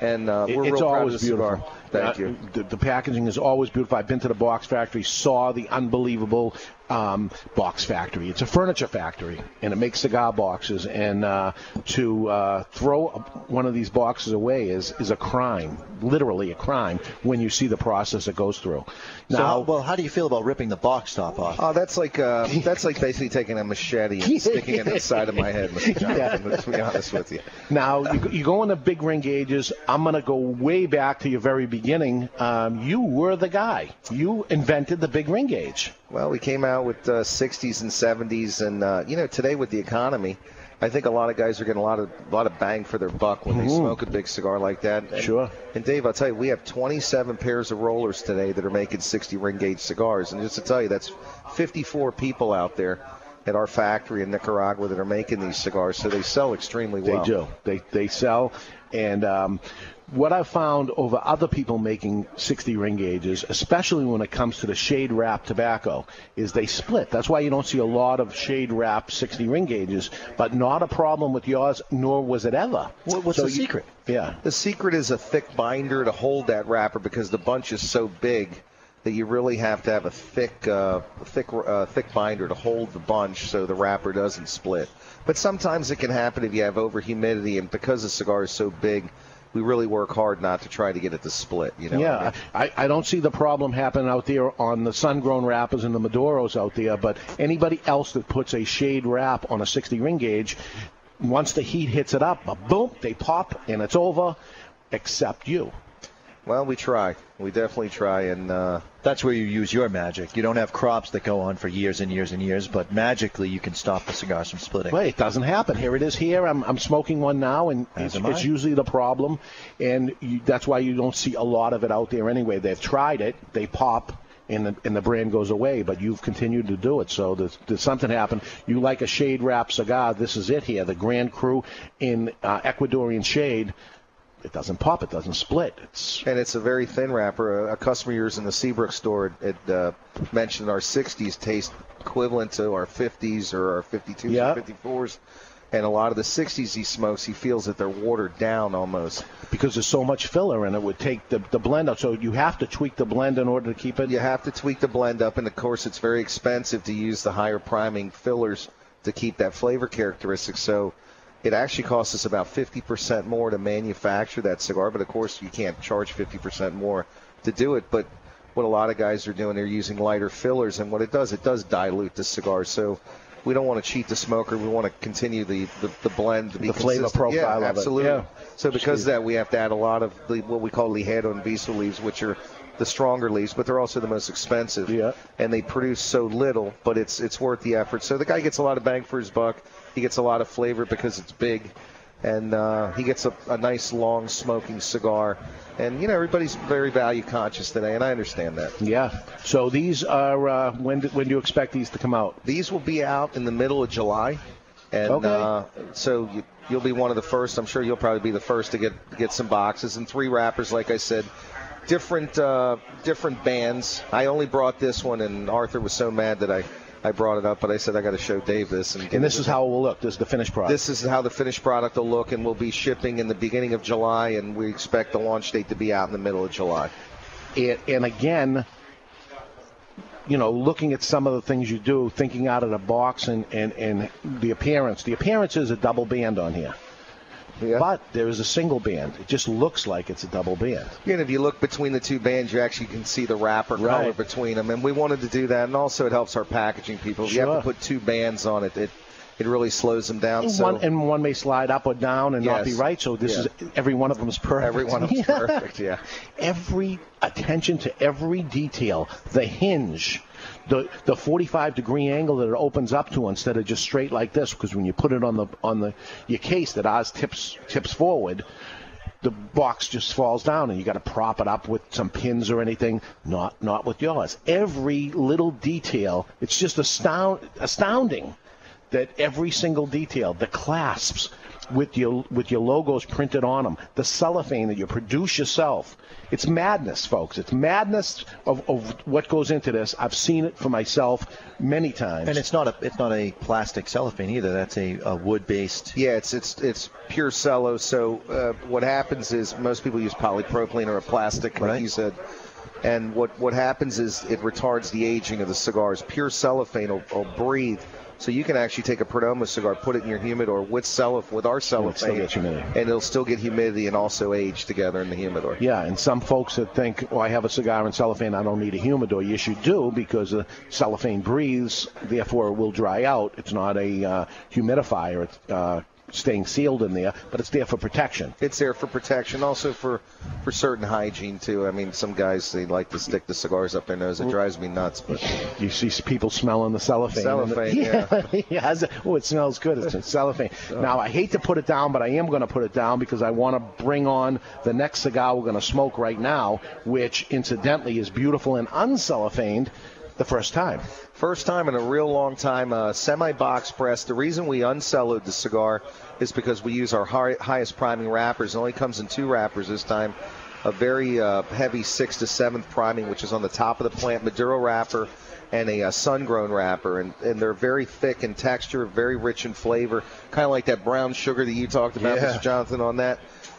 And uh, we're it's real proud of always beautiful. Thank Uh, you. The, the packaging is always beautiful. I've been to the box factory, saw the unbelievable um, box factory. It's a furniture factory, and it makes cigar boxes. And uh, to uh, throw one of these boxes away is is a crime, literally a crime, when you see the process it goes through. So, Now, how- well, how do you feel about ripping the box top off? Oh, that's like uh, that's like basically taking a machete and sticking it inside of my head, Mr. Jonathan. To be honest with you. Now you, you go into big ring gauges. I'm going to go way back to your very beginning. Um, you were the guy. You invented the big ring gauge. Well, we came out with uh, 60s and 70s, and uh, you know, today with the economy, I think a lot of guys are getting a lot of a lot of bang for their buck when they Mhm. smoke a big cigar like that. And, Sure. And Dave, I'll tell you, we have 27 pairs of rollers today that are making 60 ring gauge cigars, and just to tell you, that's 54 people out there at our factory in Nicaragua that are making these cigars, so they sell extremely well. They do. They they sell, and um, what I've found over other people making 60 ring gauges, especially when it comes to the shade wrap tobacco, is they split. That's why you don't see a lot of shade wrap 60 ring gauges, but not a problem with yours, nor was it ever. What- what's So the you- secret? Yeah. The secret is a thick binder to hold that wrapper because the bunch is so big that you really have to have a thick, uh, thick, uh, thick binder to hold the bunch so the wrapper doesn't split. But sometimes it can happen if you have over humidity, and because the cigar is so big, we really work hard not to try to get it to split. You know? what I yeah, mean? I, I don't see the problem happening out there on the sun-grown wrappers and the Maduros out there, but anybody else that puts a shade wrap on a 60 ring gauge, once the heat hits it up, boom, they pop and it's over, except you. Well, we try. We definitely try, and uh, That's where you use your magic. You don't have crops that go on for years and years and years, but magically you can stop the cigars from splitting. Well, it doesn't happen. Here it is. Here I'm, I'm smoking one now, and it's, it's usually the problem, and you, that's why you don't see a lot of it out there anyway. They've tried it, they pop, and the, and the brand goes away, but you've continued to do it. So there's, there's something happened. You like a shade wrap cigar? This is it here. The Grand Cru in uh, Ecuadorian shade. It doesn't pop. It doesn't split. It's and it's a very thin wrapper. A, a customer of yours in the Seabrook store had uh, mentioned our 60s taste equivalent to our 50s or our 52s Yeah. or 54s. And a lot of the 60s he smokes, he feels that they're watered down almost. because there's so much filler, and it would take the, the blend up. So you have to tweak the blend in order to keep it. You have to tweak the blend up, and of course, it's very expensive to use the higher priming fillers to keep that flavor characteristic. So it actually costs us about 50% more to manufacture that cigar, but of course, you can't charge 50% more to do it. But what a lot of guys are doing, they're using lighter fillers, and what it does, it does dilute the cigar. So we don't want to cheat the smoker. We want to continue the, the, the blend to be The flavor profile yeah, of it. absolutely. Yeah. So because of that, we have to add a lot of the, what we call ligero and viso leaves, which are the stronger leaves, but they're also the most expensive. Yeah. And they produce so little, but it's it's worth the effort. So the guy gets a lot of bang for his buck. He gets a lot of flavor because it's big, and uh, he gets a, a nice long smoking cigar. And you know everybody's very value conscious today, and I understand that. Yeah. So these are uh, when do, when do you expect these to come out? These will be out in the middle of July, and Okay. uh, so you, you'll be one of the first. I'm sure you'll probably be the first to get get some boxes and three wrappers. Like I said, different uh, different bands. I only brought this one, and Arthur was so mad that I. I brought it up, but I said I got to show Dave this. And, And this is how it will look. This is the finished product. this is how the finished product will look, and we'll be shipping in the beginning of July, and we expect the launch date to be out in the middle of July. And, and again, you know, looking at some of the things you do, thinking out of the box, and and and the appearance. The appearance is a double band on here. But there is a single band. It just looks like it's a double band. And if you look between the two bands, you actually can see the wrapper color Right. between them. And we wanted to do that, and also it helps our packaging people. If you have to put two bands on it, it it really slows them down. And, so one, and one may slide up or down and not be right. So this Yeah. is every one of them is perfect. every one of them's perfect. Yeah. every attention to every detail, the hinge, the the 45 degree angle that it opens up to instead of just straight like this. Because when you put it on the on the your case that ours tips tips forward. The box just falls down, and you got to prop it up with some pins or anything. Not, not with yours. Every little detail, it's just astound, astounding that every single detail, the clasps with your with your logos printed on them, the cellophane that you produce yourself, it's madness, folks. It's madness of, of what goes into this. I've seen it for myself many times. And it's not a it's not a plastic cellophane either. That's a, a wood based. Yeah, it's it's it's pure cello. So uh, what happens is most people use polypropylene or a plastic, like you said. And what what happens is it retards the aging of the cigars. Pure cellophane will, will breathe. So you can actually take a Perdomo cigar, put it in your humidor with cellophane, with our still cellophane, get humidity. and it'll still get humidity and also age together in the humidor. Yeah, and some folks that think, oh, I have a cigar in cellophane, I don't need a humidor. Yes, you do, because the cellophane breathes, therefore it will dry out. It's not a uh, humidifier. It's uh, staying sealed in there, but it's there for protection. It's there for protection, also for for certain hygiene too. I mean, some guys they like to stick the cigars up their nose. It drives me nuts. But You see people smelling the cellophane. Cellophane, yeah. Yes. Oh, it smells good. It's cellophane. Now, I hate to put it down, but I am going to put it down because I want to bring on the next cigar we're going to smoke right now, which incidentally is beautiful and uncellophaned the first time. First time in a real long time, uh, semi box press. The reason we uncellowed the cigar is because we use our high, highest priming wrappers. It only comes in two wrappers this time. A very uh, heavy sixth to seventh priming, which is on the top of the plant, Maduro wrapper, and a uh, sun grown wrapper. And, and they're very thick in texture, very rich in flavor, kind of like that brown sugar that you talked about, Yeah. Mr. Jonathan, on that.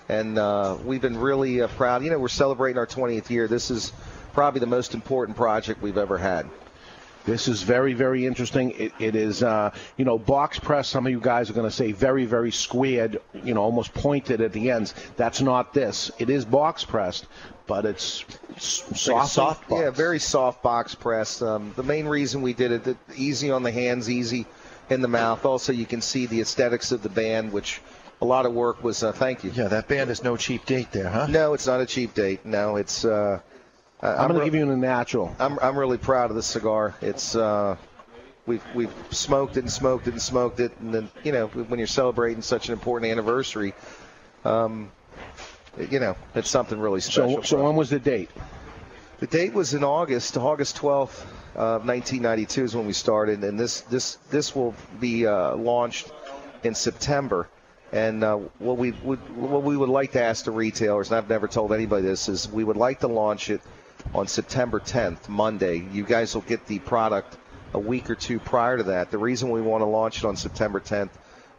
And uh, we've been really uh, proud. You know, we're celebrating our 20th year. This is probably the most important project we've ever had. This is very, very interesting. It, it is, uh, you know, box press. Some of you guys are going to say very, very squared, you know, almost pointed at the ends. That's not this. It is box pressed, but it's, s- soft, soft box. Yeah, very soft box press. Um, the main reason we did it, easy on the hands, easy in the mouth. Also, you can see the aesthetics of the band, which a lot of work was. Uh, thank you. Yeah, that band is no cheap date there, huh? No, it's not a cheap date. No, it's. Uh, I'm, going to give you a natural. I'm, I'm really proud of this cigar. It's. Uh, We've, we've smoked it and smoked it and smoked it, and then you know when you're celebrating such an important anniversary, um, you know it's something really special. So, so when was the date? The date was in August, August 12th of 1992 is when we started, and this this this will be uh, launched in September. And uh, what we would what we would like to ask the retailers, and I've never told anybody this, is we would like to launch it on September 10th, Monday. You guys will get the product a week or two prior to that. The reason we want to launch it on September 10th,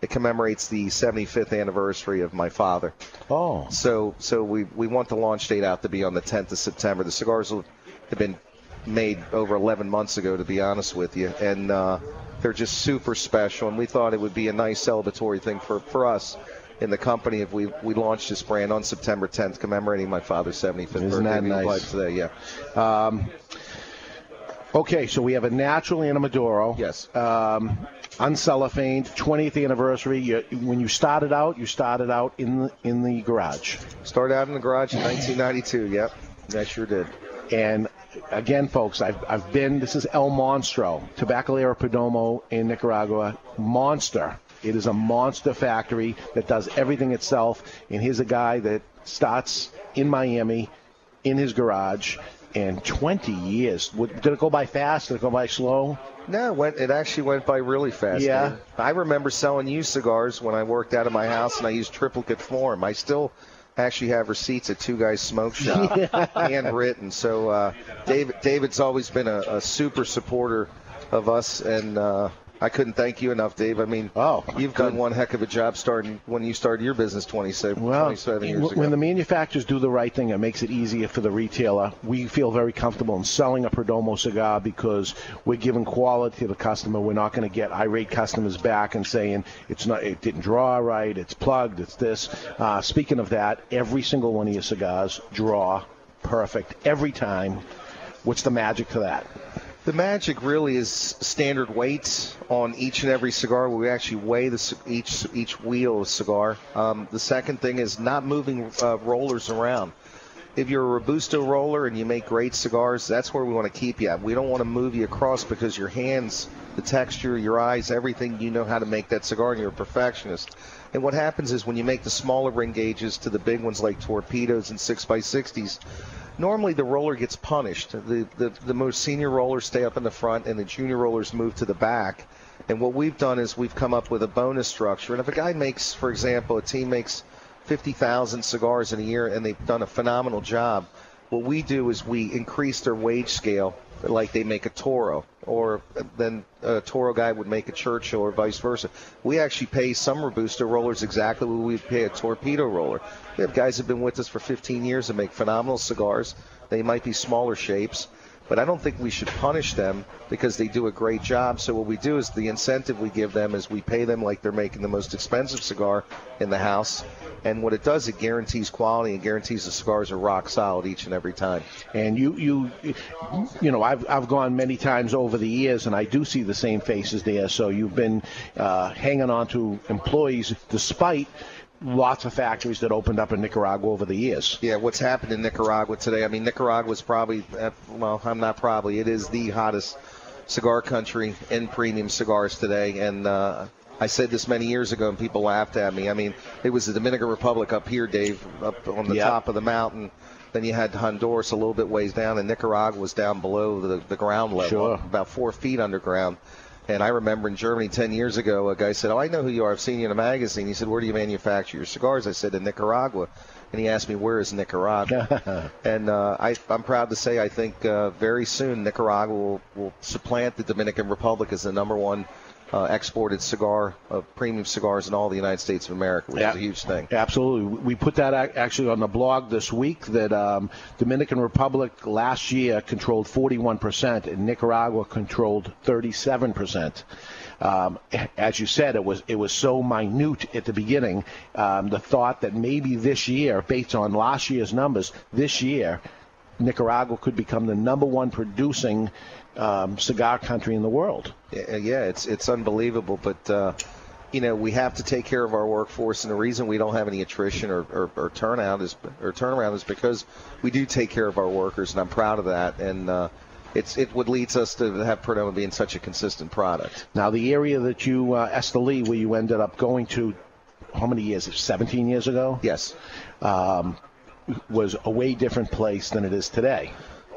it commemorates the 75th anniversary of my father. Oh. So so we we want the launch date out to be on the 10th of September. The cigars will- have been made over 11 months ago, to be honest with you, and uh, they're just super special. And we thought it would be a nice celebratory thing for for us. In the company, if we we launched this brand on September 10th, commemorating my father's 75th Isn't birthday that nice? today, yeah. Um, okay, so we have a natural and a Maduro. Yes. Um, uncellophaned, 20th anniversary. You, when you started out, you started out in the in the garage. Started out in the garage in 1992. Yep, I sure did. And again, folks, I've, I've been. This is El Monstro, Tabacalera Perdomo in Nicaragua. Monster. It is a monster factory that does everything itself. And here's a guy that starts in Miami, in his garage, and 20 years. Did it go by fast? Did it go by slow? No, it, went, it actually went by really fast. Yeah. I remember selling used cigars when I worked out of my house, and I used triplicate form. I still actually have receipts at Two Guys Smoke Shop, handwritten. So uh, David, David's always been a, a super supporter of us, and uh, I couldn't thank you enough, Dave. I mean, oh, you've done one heck of a job starting when you started your business 27, Well, 27 years w- ago. when the manufacturers do the right thing, it makes it easier for the retailer. We feel very comfortable in selling a Perdomo cigar because we're giving quality to the customer. We're not going to get irate customers back and saying it's not, it didn't draw right, it's plugged, it's this. Uh, speaking of that, every single one of your cigars draw perfect every time. What's the magic to that? The magic really is standard weights on each and every cigar. We actually weigh the, each each wheel of cigar. Um, the second thing is not moving uh, rollers around. If you're a robusto roller and you make great cigars, that's where we want to keep you at. We don't want to move you across because your hands, the texture, your eyes, everything, you know how to make that cigar and you're a perfectionist. And what happens is when you make the smaller ring gauges to the big ones like torpedoes and 6x60s, normally the roller gets punished. The, the the most senior rollers stay up in the front, and the junior rollers move to the back. And what we've done is we've come up with a bonus structure. And if a guy makes, for example, a team makes 50,000 cigars in a year, and they've done a phenomenal job, what we do is we increase their wage scale like they make a Toro, or then a Toro guy would make a Churchill, or vice versa. We actually pay some Robusto rollers exactly what we pay a torpedo roller. We have guys have been with us for 15 years and make phenomenal cigars. They might be smaller shapes, but I don't think we should punish them because they do a great job. So what we do is the incentive we give them is we pay them like they're making the most expensive cigar in the house. And what it does, it guarantees quality and guarantees the cigars are rock solid each and every time. And you, you, you know, I've I've gone many times over the years, and I do see the same faces there. So you've been uh, hanging on to employees despite lots of factories that opened up in Nicaragua over the years. Yeah, what's happened in Nicaragua today? I mean, Nicaragua is probably, uh, well, I'm not probably, it is the hottest cigar country in premium cigars today. And uh, I said this many years ago, and people laughed at me. I mean, it was the Dominican Republic up here, Dave, up on the Yep. top of the mountain. Then you had Honduras a little bit ways down, and Nicaragua was down below the, the ground level, Sure. about four feet underground. And I remember in Germany 10 years ago, a guy said, Oh, I know who you are. I've seen you in a magazine. He said, Where do you manufacture your cigars? I said, In Nicaragua. And he asked me, Where is Nicaragua? and uh, I, I'm proud to say, I think uh, very soon Nicaragua will, will supplant the Dominican Republic as the number one uh, exported cigar, uh, premium cigars in all the United States of America, which Yeah. is a huge thing. Absolutely. We put that actually on the blog this week that um, Dominican Republic last year controlled 41% and Nicaragua controlled 37%. Um, as you said, it was it was so minute at the beginning. Um, the thought that maybe this year, based on last year's numbers, this year Nicaragua could become the number one producing um, cigar country in the world. Yeah, it's it's unbelievable, but uh, you know we have to take care of our workforce, and the reason we don't have any attrition or, or, or turnout is or turnaround is because we do take care of our workers, and I'm proud of that. And uh, it's it what leads us to have Perdomo being such a consistent product. Now, the area that you, uh, Esteli, where you ended up going to, how many years? 17 years ago? Yes. Um, was a way different place than it is today.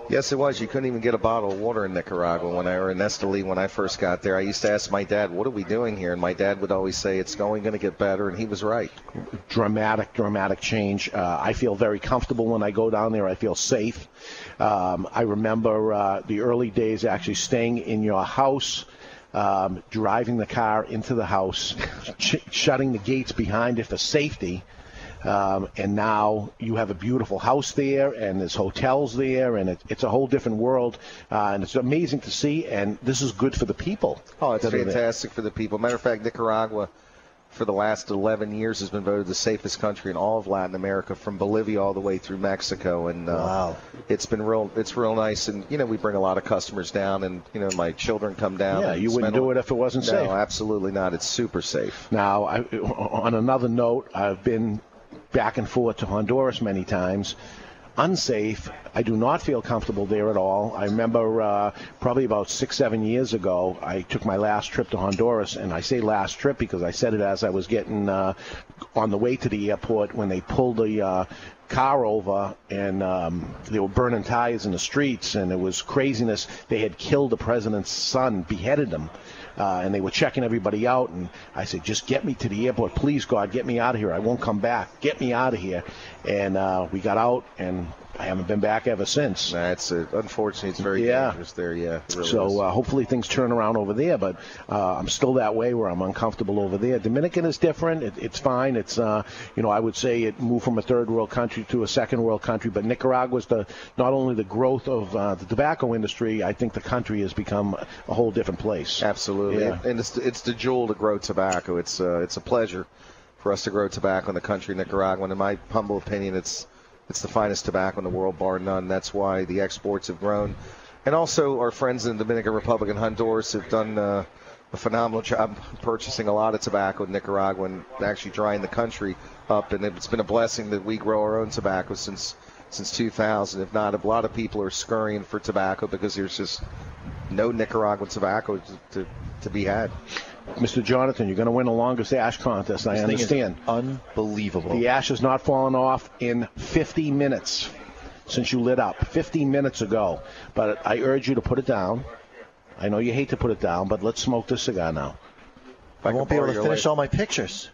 Yes, it was. You couldn't even get a bottle of water in Nicaragua when I or in Esteli when I first got there. I used to ask my dad, "What are we doing here?" And my dad would always say, "It's going to get better," and he was right. Dramatic, dramatic change. Uh, I feel very comfortable when I go down there. I feel safe. Um, I remember uh, the early days actually staying in your house. Um, driving the car into the house, ch- shutting the gates behind it for safety, um, and now you have a beautiful house there, and there's hotels there, and it, it's a whole different world, uh, and it's amazing to see. And this is good for the people. Oh, it's that are there. fantastic for the people. Matter of fact, Nicaragua, for the last 11 years, has been voted the safest country in all of Latin America, from Bolivia all the way through Mexico. And uh, Wow. it's been real. It's real nice. And you know, we bring a lot of customers down, and you know, my children come down. Yeah, you wouldn't do it if it wasn't no, safe. absolutely not. It's super safe. Now, I, on another note, I've been back and forth to Honduras many times. Unsafe. I do not feel comfortable there at all. I remember uh, probably about six, seven years ago, I took my last trip to Honduras, and I say last trip because I said it as I was getting uh, on the way to the airport when they pulled the uh, car over, and um, they were burning tires in the streets, and it was craziness. They had killed the president's son, beheaded him. Uh, and they were checking everybody out, and I said, "Just get me to the airport, please, God, get me out of here. I won't come back. Get me out of here." And uh, we got out, and I haven't been back ever since. That's uh, unfortunately, it's very Yeah. dangerous there. Yeah. really. So uh, hopefully things turn around over there, but uh, I'm still that way where I'm uncomfortable over there. Dominican is different. It, it's fine. It's uh, you know I would say it moved from a third world country to a second world country, but Nicaragua's the not only the growth of uh, the tobacco industry. I think the country has become a whole different place. Absolutely, Yeah. and it's it's the jewel to grow tobacco. It's uh, it's a pleasure for us to grow tobacco in the country, Nicaragua. And in my humble opinion, it's it's the finest tobacco in the world, bar none. That's why the exports have grown, and also our friends in the Dominican Republic and Honduras have done. Uh, a phenomenal job purchasing a lot of tobacco in Nicaragua and actually drying the country up. And it's been a blessing that we grow our own tobacco since since 2000. If not, a lot of people are scurrying for tobacco because there's just no Nicaraguan tobacco to, to, to be had. Mr. Jonathan, you're going to win the longest ash contest. I This thing is understand. Unbelievable. The ash has not fallen off in 50 minutes since you lit up. 50 minutes ago. But I urge you to put it down. I know you hate to put it down, but let's smoke this cigar now. I won't be able to finish all my pictures.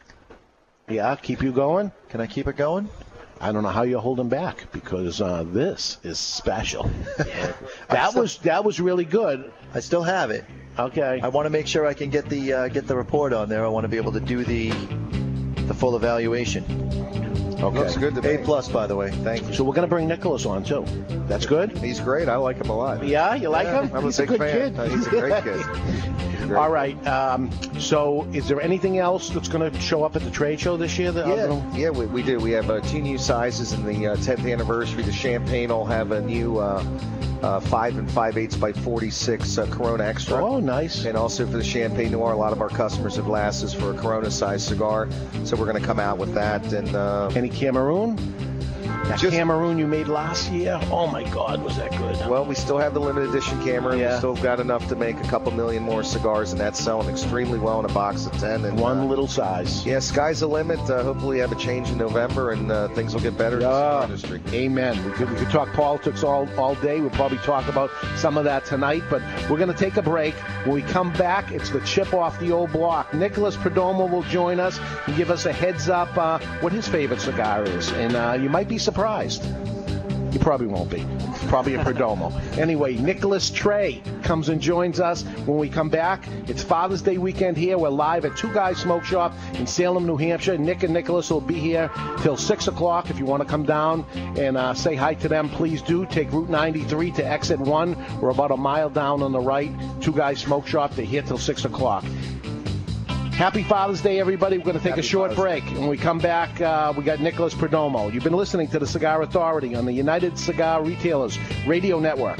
Yeah, keep you going. Can I keep it going? I don't know how you're holding back because uh, this is special. that was that was really good. I still have it. Okay. I want to make sure I can get the uh, get the report on there. I want to be able to do the the full evaluation. Okay. Looks good to A me. plus, by the way. Thank you. So we're going to bring Nicholas on too. That's good. He's great. I like him a lot. Yeah, you like Yeah, him? I'm He's a big good fan. kid. He's a great kid. He's great. All right. Um, so, is there anything else that's going to show up at the trade show this year? That Yeah, yeah, we, we do. We have uh, two new sizes in the uh, 10th anniversary. The Champagne will have a new uh, uh, five and five eighths by 46 uh, Corona Extra. Oh, nice. And also for the Champagne Noir, a lot of our customers have asked us for a Corona size cigar, so we're going to come out with that. And uh, Any Cameroon? That Cameroon you made last year? Oh my God, was that good? Well, we still have the limited edition Cameroon. Yeah. We still got enough to make a couple million more cigars, and that's selling extremely well in a box of 10. And, One uh, little size. Yeah, sky's the limit. Uh, hopefully, we have a change in November, and uh, things will get better in the cigar industry. Amen. We could, we could talk politics all, all day. We'll probably talk about some of that tonight, but we're going to take a break. When we come back, it's the chip off the old block. Nicholas Perdomo will join us and give us a heads up uh, what his favorite cigar is, and uh, you might be surprised. You probably won't be. Probably a Perdomo. anyway, Nicholas Trey comes and joins us when we come back. It's Father's Day weekend here. We're live at Two Guys Smoke Shop in Salem, New Hampshire. Nick and Nicholas will be here till 6 o'clock. If you want to come down and uh, say hi to them, please do. Take Route 93 to exit 1. We're about a mile down on the right. Two Guys Smoke Shop. They're here till 6 o'clock. Happy Father's Day, everybody. We're going to take a short break. When we come back, uh, we got Nicholas Perdomo. You've been listening to the Cigar Authority on the United Cigar Retailers Radio Network.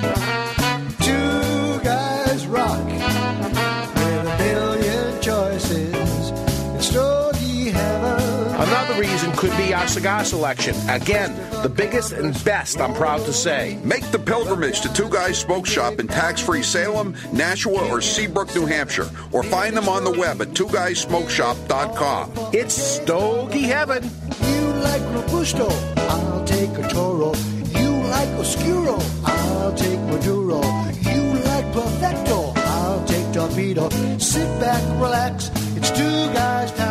Our cigar selection. Again, the biggest and best, I'm proud to say. Make the pilgrimage to Two Guys Smoke Shop in tax-free Salem, Nashua, or Seabrook, New Hampshire, or find them on the web at twoguysmokeshop.com. It's Stogie Heaven. You like Robusto, I'll take a Toro. You like Oscuro, I'll take Maduro. You like Perfecto, I'll take Torpedo. Sit back, relax, it's two guys' time.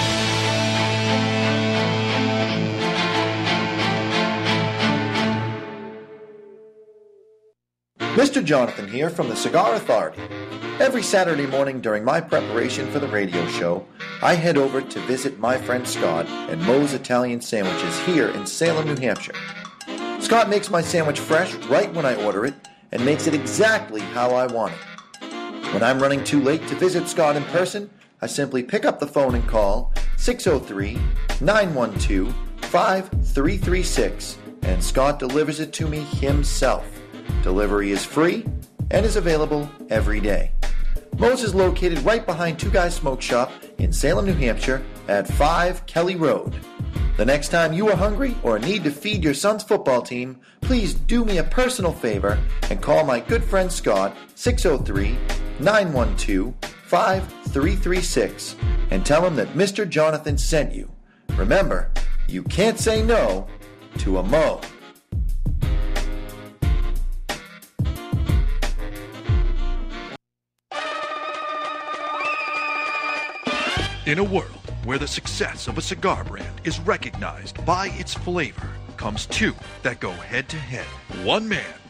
Mr. Jonathan here from the Cigar Authority. Every Saturday morning during my preparation for the radio show, I head over to visit my friend Scott and Moe's Italian Sandwiches here in Salem, New Hampshire. Scott makes my sandwich fresh right when I order it and makes it exactly how I want it. When I'm running too late to visit Scott in person, I simply pick up the phone and call 603 912 5336 and Scott delivers it to me himself. Delivery is free and is available every day. Moe's is located right behind Two Guys Smoke Shop in Salem, New Hampshire at 5 Kelly Road. The next time you are hungry or need to feed your son's football team, please do me a personal favor and call my good friend Scott 603 912 5336 and tell him that Mr. Jonathan sent you. Remember, you can't say no to a Moe. In a world where the success of a cigar brand is recognized by its flavor, comes two that go head to head. One man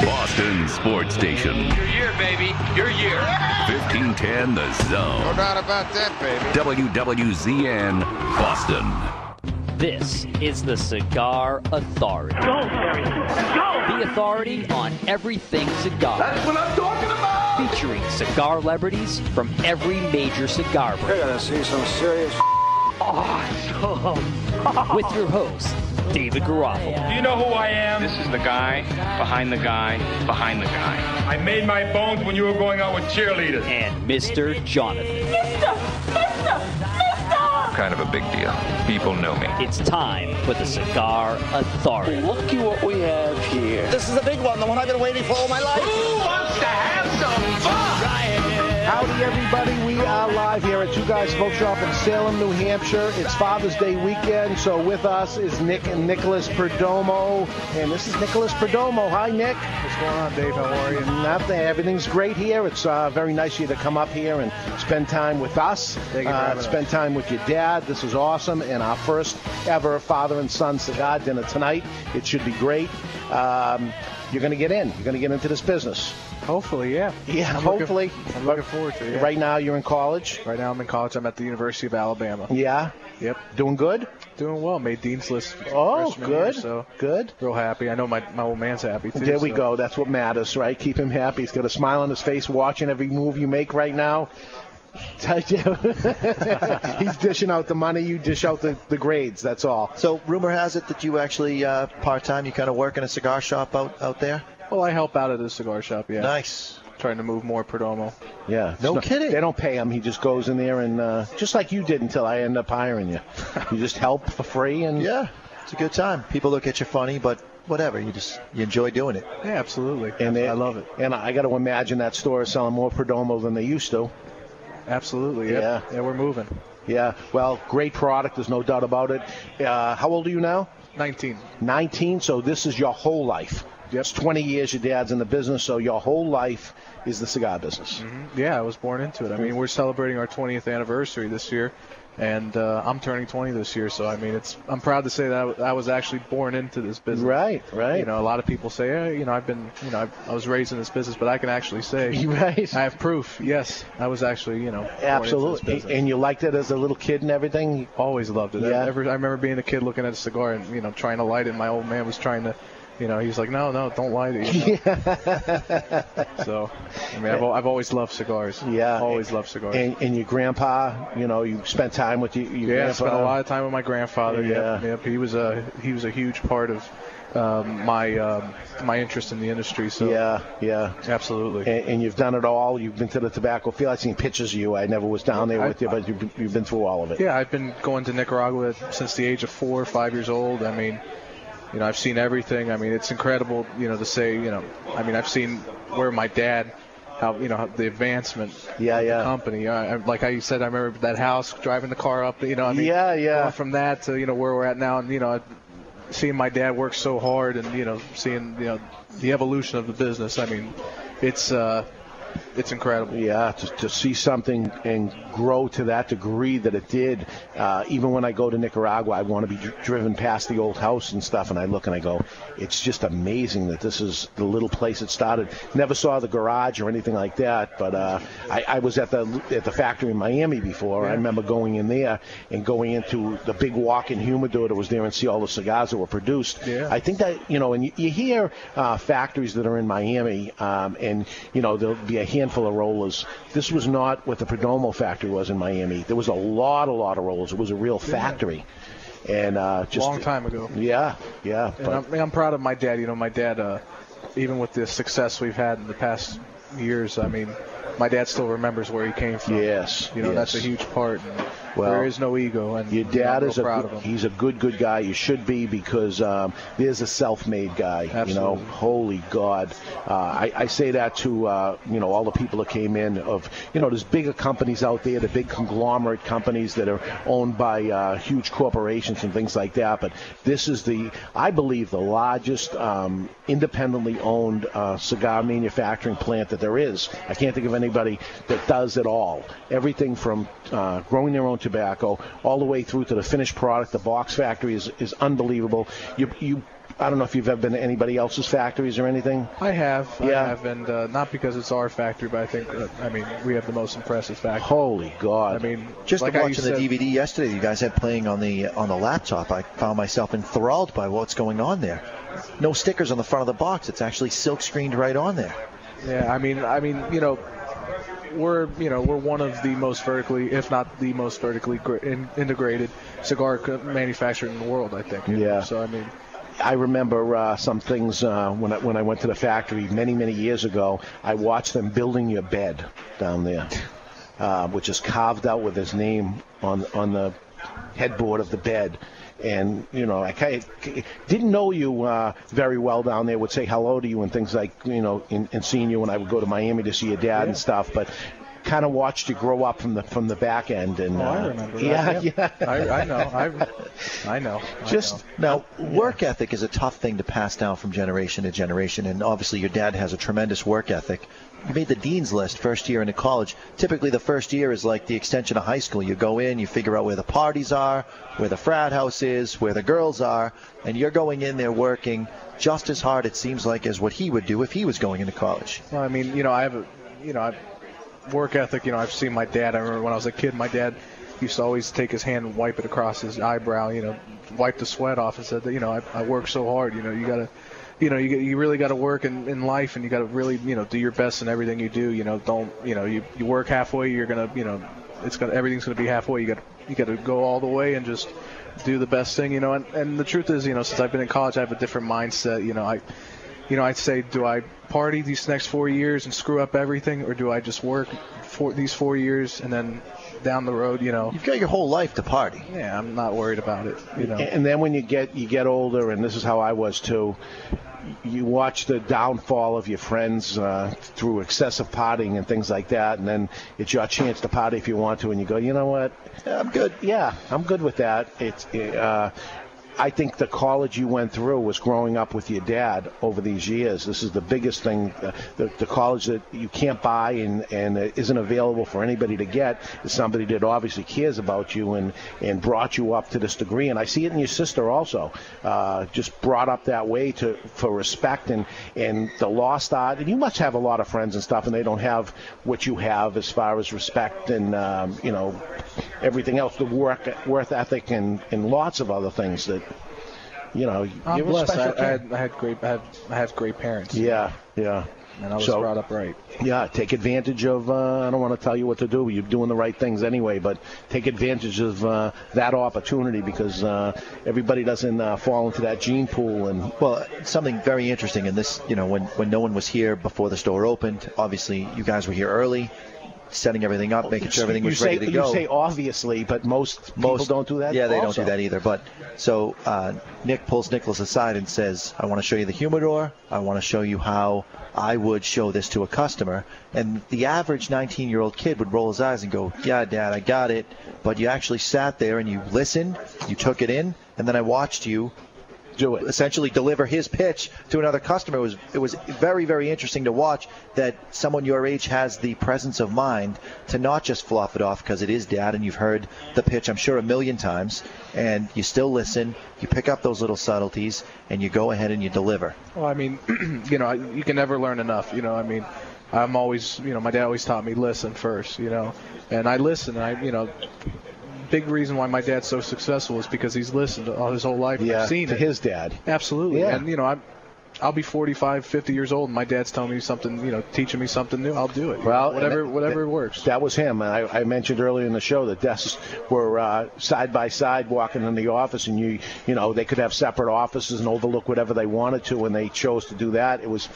Boston Sports Station. Your year, baby. Your year. 1510 The Zone. No doubt about that, baby. WWZN Boston. This is the Cigar Authority. Go, Harry. Go. The authority on everything cigar. That's what I'm talking about. Featuring cigar celebrities from every major cigar brand. You're gonna see some serious awesome. With your host, David Garofalo. Do you know who I am? This is the guy behind the guy behind the guy. I made my bones when you were going out with cheerleaders. And Mr. Jonathan. Mr. Mr. Mr. Kind of a big deal. People know me. It's time for the Cigar Authority. Look at what we have here. This is a big one, the one I've been waiting for all my life. Who wants to have some fun? Howdy, everybody. We are live here at Two Guys Smoke Shop in Salem, New Hampshire. It's Father's Day weekend, so with us is Nick and Nicholas Perdomo. And this is Nicholas Perdomo. Hi, Nick. What's going on, Dave? How are you? Nothing. Everything's great here. It's uh, very nice of you to come up here and spend time with us. Thank you uh, having us. spend time with your dad. This is awesome. And our first ever father and son cigar dinner tonight. It should be great. Um, you're going to get in. You're going to get into this business. Hopefully, yeah. Yeah, I'm hopefully. Looking, I'm looking forward to it. Yeah. Right now, you're in college. Right now, I'm in college. I'm at the University of Alabama. Yeah. Yep. Doing good. Doing well. Made dean's list. Oh, good. Year, so good. Real happy. I know my my old man's happy too. There we so. go. That's what matters, right? Keep him happy. He's got a smile on his face, watching every move you make right now. He's dishing out the money. You dish out the, the grades. That's all. So, rumor has it that you actually uh, part time. You kind of work in a cigar shop out out there. Well, I help out at a cigar shop. Yeah. Nice. Trying to move more Perdomo. Yeah. No It's kidding. They don't pay him. He just goes in there and uh, just like you did until I end up hiring you. You just help for free and Yeah, it's a good time. People look at you funny, but whatever. You just you enjoy doing it. Yeah, absolutely. And they, I love it. And I got to imagine that store is selling more Perdomo than they used to. Absolutely. Yep. Yeah. Yeah, we're moving. Yeah. Well, great product. There's no doubt about it. Uh, how old are you now? 19. 19. So this is your whole life. Yep. It's 20 years your dad's in the business, so your whole life is the cigar business. Mm-hmm. Yeah, I was born into it. I mean, we're celebrating our 20th anniversary this year, and uh, I'm turning 20 this year. So I mean, it's I'm proud to say that I was actually born into this business. Right, right. You know, a lot of people say, you know, I've been, you know, I've, I was raised in this business, but I can actually say, Right. I have proof. Yes, I was actually, you know, born into this Absolutely. And you liked it as a little kid and everything? Always loved it. Yeah. Ever, I remember being a kid looking at a cigar and you know trying to light it. My old man was trying to, you know, he was like, no, no, don't light it. You so, I mean, I've, I've always loved cigars. Yeah. always loved cigars. And, and your grandpa, you know, you spent time with your, your yeah, I grandpa. spent a lot of time with my grandfather. Yep, Yeah. yep. He was a he was a huge part of um, my um, my interest in the industry. So Yeah, yeah. absolutely. And, and you've done it all. You've been to the tobacco field. I've seen pictures of you. I never was down there I- with you, but you've, you've been through all of it. Yeah, I've been going to Nicaragua since the age of four or five years old. I mean, you know, I've seen everything. I mean, it's incredible, you know, to say, you know, I mean, I've seen where my dad, how, you know, how the advancement Yeah, of yeah. the company. I, I, like I said, I remember that house, driving the car up, you know, I mean, Yeah, yeah. from that to, you know, where we're at now. And, you know, seeing my dad work so hard and, you know, seeing, you know, the evolution of the business. I mean, it's, uh, it's incredible. Yeah, to, to see something and grow to that degree that it did. Uh, even when I go to Nicaragua, I want to be dr- driven past the old house and stuff, and I look and I go, it's just amazing that this is the little place it started. Never saw the garage or anything like that, but uh, I, I was at the at the factory in Miami before. I remember going in there and going into the big walk-in humidor that was there and see all the cigars that were produced. Yeah. I think that you know, and you, you hear uh, factories that are in Miami, um, and you know there'll be a handful of rollers. This was not what the Perdomo factory was in Miami. There was a lot, a lot of rollers. It was a real factory, and uh, just Long time ago. Yeah, yeah. And But, I'm, I'm proud of my dad. You know, my dad, uh, even with the success we've had in the past years, I mean, my dad still remembers where he came from. Yes, You know, yes. that's a huge part. And Well, there is no ego. And Your you know, I'm dad is a good, he's a good good guy. You should be because um, there's a self-made guy. You know, Absolutely. holy God, uh, I, I say that to uh, you know all the people that came in. Of you know, there's bigger companies out there, the big conglomerate companies that are owned by uh, huge corporations and things like that. But this is the, I believe, the largest um, independently owned uh, cigar manufacturing plant that there is. I can't think of anybody that does it all. Everything from uh, growing their own tobacco all the way through to the finished product. The box factory is, is unbelievable. You, you, I don't know if you've ever been to anybody else's factories or anything. I have, Yeah. I have, and uh, not because it's our factory, but I think, that, I mean, we have the most impressive factory. Holy God! I mean, Just like watching the said- DVD yesterday you guys had playing on the on the laptop, I found myself enthralled by what's going on there. No stickers on the front of the box; it's actually silk screened right on there. Yeah, I mean, I mean, you know, we're you know we're one of the most vertically, if not the most vertically in, integrated cigar manufacturer in the world. I think. you know. Yeah. So I mean, I remember uh, some things uh, when I, when I went to the factory many many years ago. I watched them building your bed down there, uh, which is carved out with his name on on the headboard of the bed. And you know, I kind of didn't know you uh, very well down there. Would say hello to you and things like you know, and, and seeing you when I would go to Miami to see your dad and stuff. But kind of watched you grow up from the from the back end. And Oh, I uh, remember that, Yeah, yeah. yeah. I, I know. I, I know. I Just know. now, work ethic is a tough thing to pass down from generation to generation, and obviously your dad has a tremendous work ethic. You made the dean's list first year into college. Typically, the first year is like the extension of high school. You go in, you figure out where the parties are, where the frat house is, where the girls are, and you're going in there working just as hard, it seems like, as what he would do if he was going into college. Well, I mean, you know, I have a, you know, I, work ethic. You know, I've seen my dad. I remember when I was a kid, my dad used to always take his hand and wipe it across his eyebrow. You know, wipe the sweat off and said that, you know, I, I work so hard. You know, you gotta, you know, you you really got to work in, in life, and you got to really, you know, do your best in everything you do. You know, don't, you know, you you work halfway, you're gonna, you know, it's gonna everything's gonna be halfway. You got to, you got to go all the way and just do the best thing. You know, and and the truth is, you know, since I've been in college, I have a different mindset. You know, I you know, I'd say, do I party these next four years and screw up everything, or do I just work for these four years and then down the road, you know? You've got your whole life to party. Yeah, I'm not worried about it. You know. And then when you get you get older, and this is how I was too, you watch the downfall of your friends uh, through excessive partying and things like that, and then it's your chance to party if you want to, and you go, you know what, I'm good. Yeah, I'm good with that. It's. Uh, I think the college you went through was growing up with your dad over these years. This is the biggest thing. Uh, the, the college that you can't buy and, and it isn't available for anybody to get is somebody that obviously cares about you and, and brought you up to this degree. And I see it in your sister also. Uh, just brought up that way to for respect and, and the lost art. And you must have a lot of friends and stuff, and they don't have what you have as far as respect and, um, you know, everything else, the work, worth ethic, and, and lots of other things that, you know, I'm you're blessed. I, I, had, I had great, I had, I had great parents. Yeah, yeah. And I was So- brought up right. Yeah, take advantage of. Uh, I don't want to tell you what to do. You're doing the right things anyway, but take advantage of uh, that opportunity because uh, everybody doesn't uh, fall into that gene pool. And Well, something very interesting in this, you know, when, when no one was here before the store opened, obviously you guys were here early, setting everything up, making sure everything you was say ready to go. you say obviously, but most people don't do that. Yeah, they also. don't do that either. But so uh, Nick pulls Nicholas aside and says, "I want to show you the humidor. I want to show you how I would show this to a customer." And the average 19-year-old kid would roll his eyes and go, "Yeah, Dad, I got it." But you actually sat there and you listened, you took it in, and then I watched you do it. Essentially, deliver his pitch to another customer. It was it was very very interesting to watch that someone your age has the presence of mind to not just fluff it off because it is dad and you've heard the pitch I'm sure a million times and you still listen. You pick up those little subtleties and you go ahead and you deliver. Well, I mean, you know, you can never learn enough. You know, I mean, I'm always, you know, my dad always taught me listen first. You know, and I listen. I, you know, big reason why my dad's so successful is because he's listened all his whole life. Yeah, I've seen to it. his dad. Absolutely. Yeah. And you know, I'm. I'll be 45, 50 years old, and my dad's telling me something, you know, teaching me something new. I'll do it. Well, whatever, that- whatever that- works. That was him. I, I mentioned earlier in the show that desks were uh, side by side walking in the office, and you, you know, they could have separate offices and overlook whatever they wanted to, and they chose to do that. It was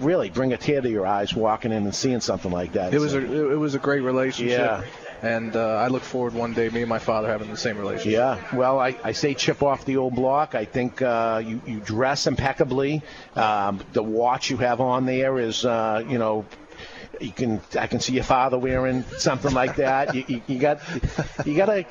really bring a tear to your eyes walking in and seeing something like that. It was So- a it was a great relationship. Yeah. And uh, I look forward one day me and my father having the same relationship. Yeah, well, I, I say chip off the old block. I think uh, you, you dress impeccably. Um, the watch you have on there is, uh, you know, you can I can see your father wearing something like that. you, you, you got you got to.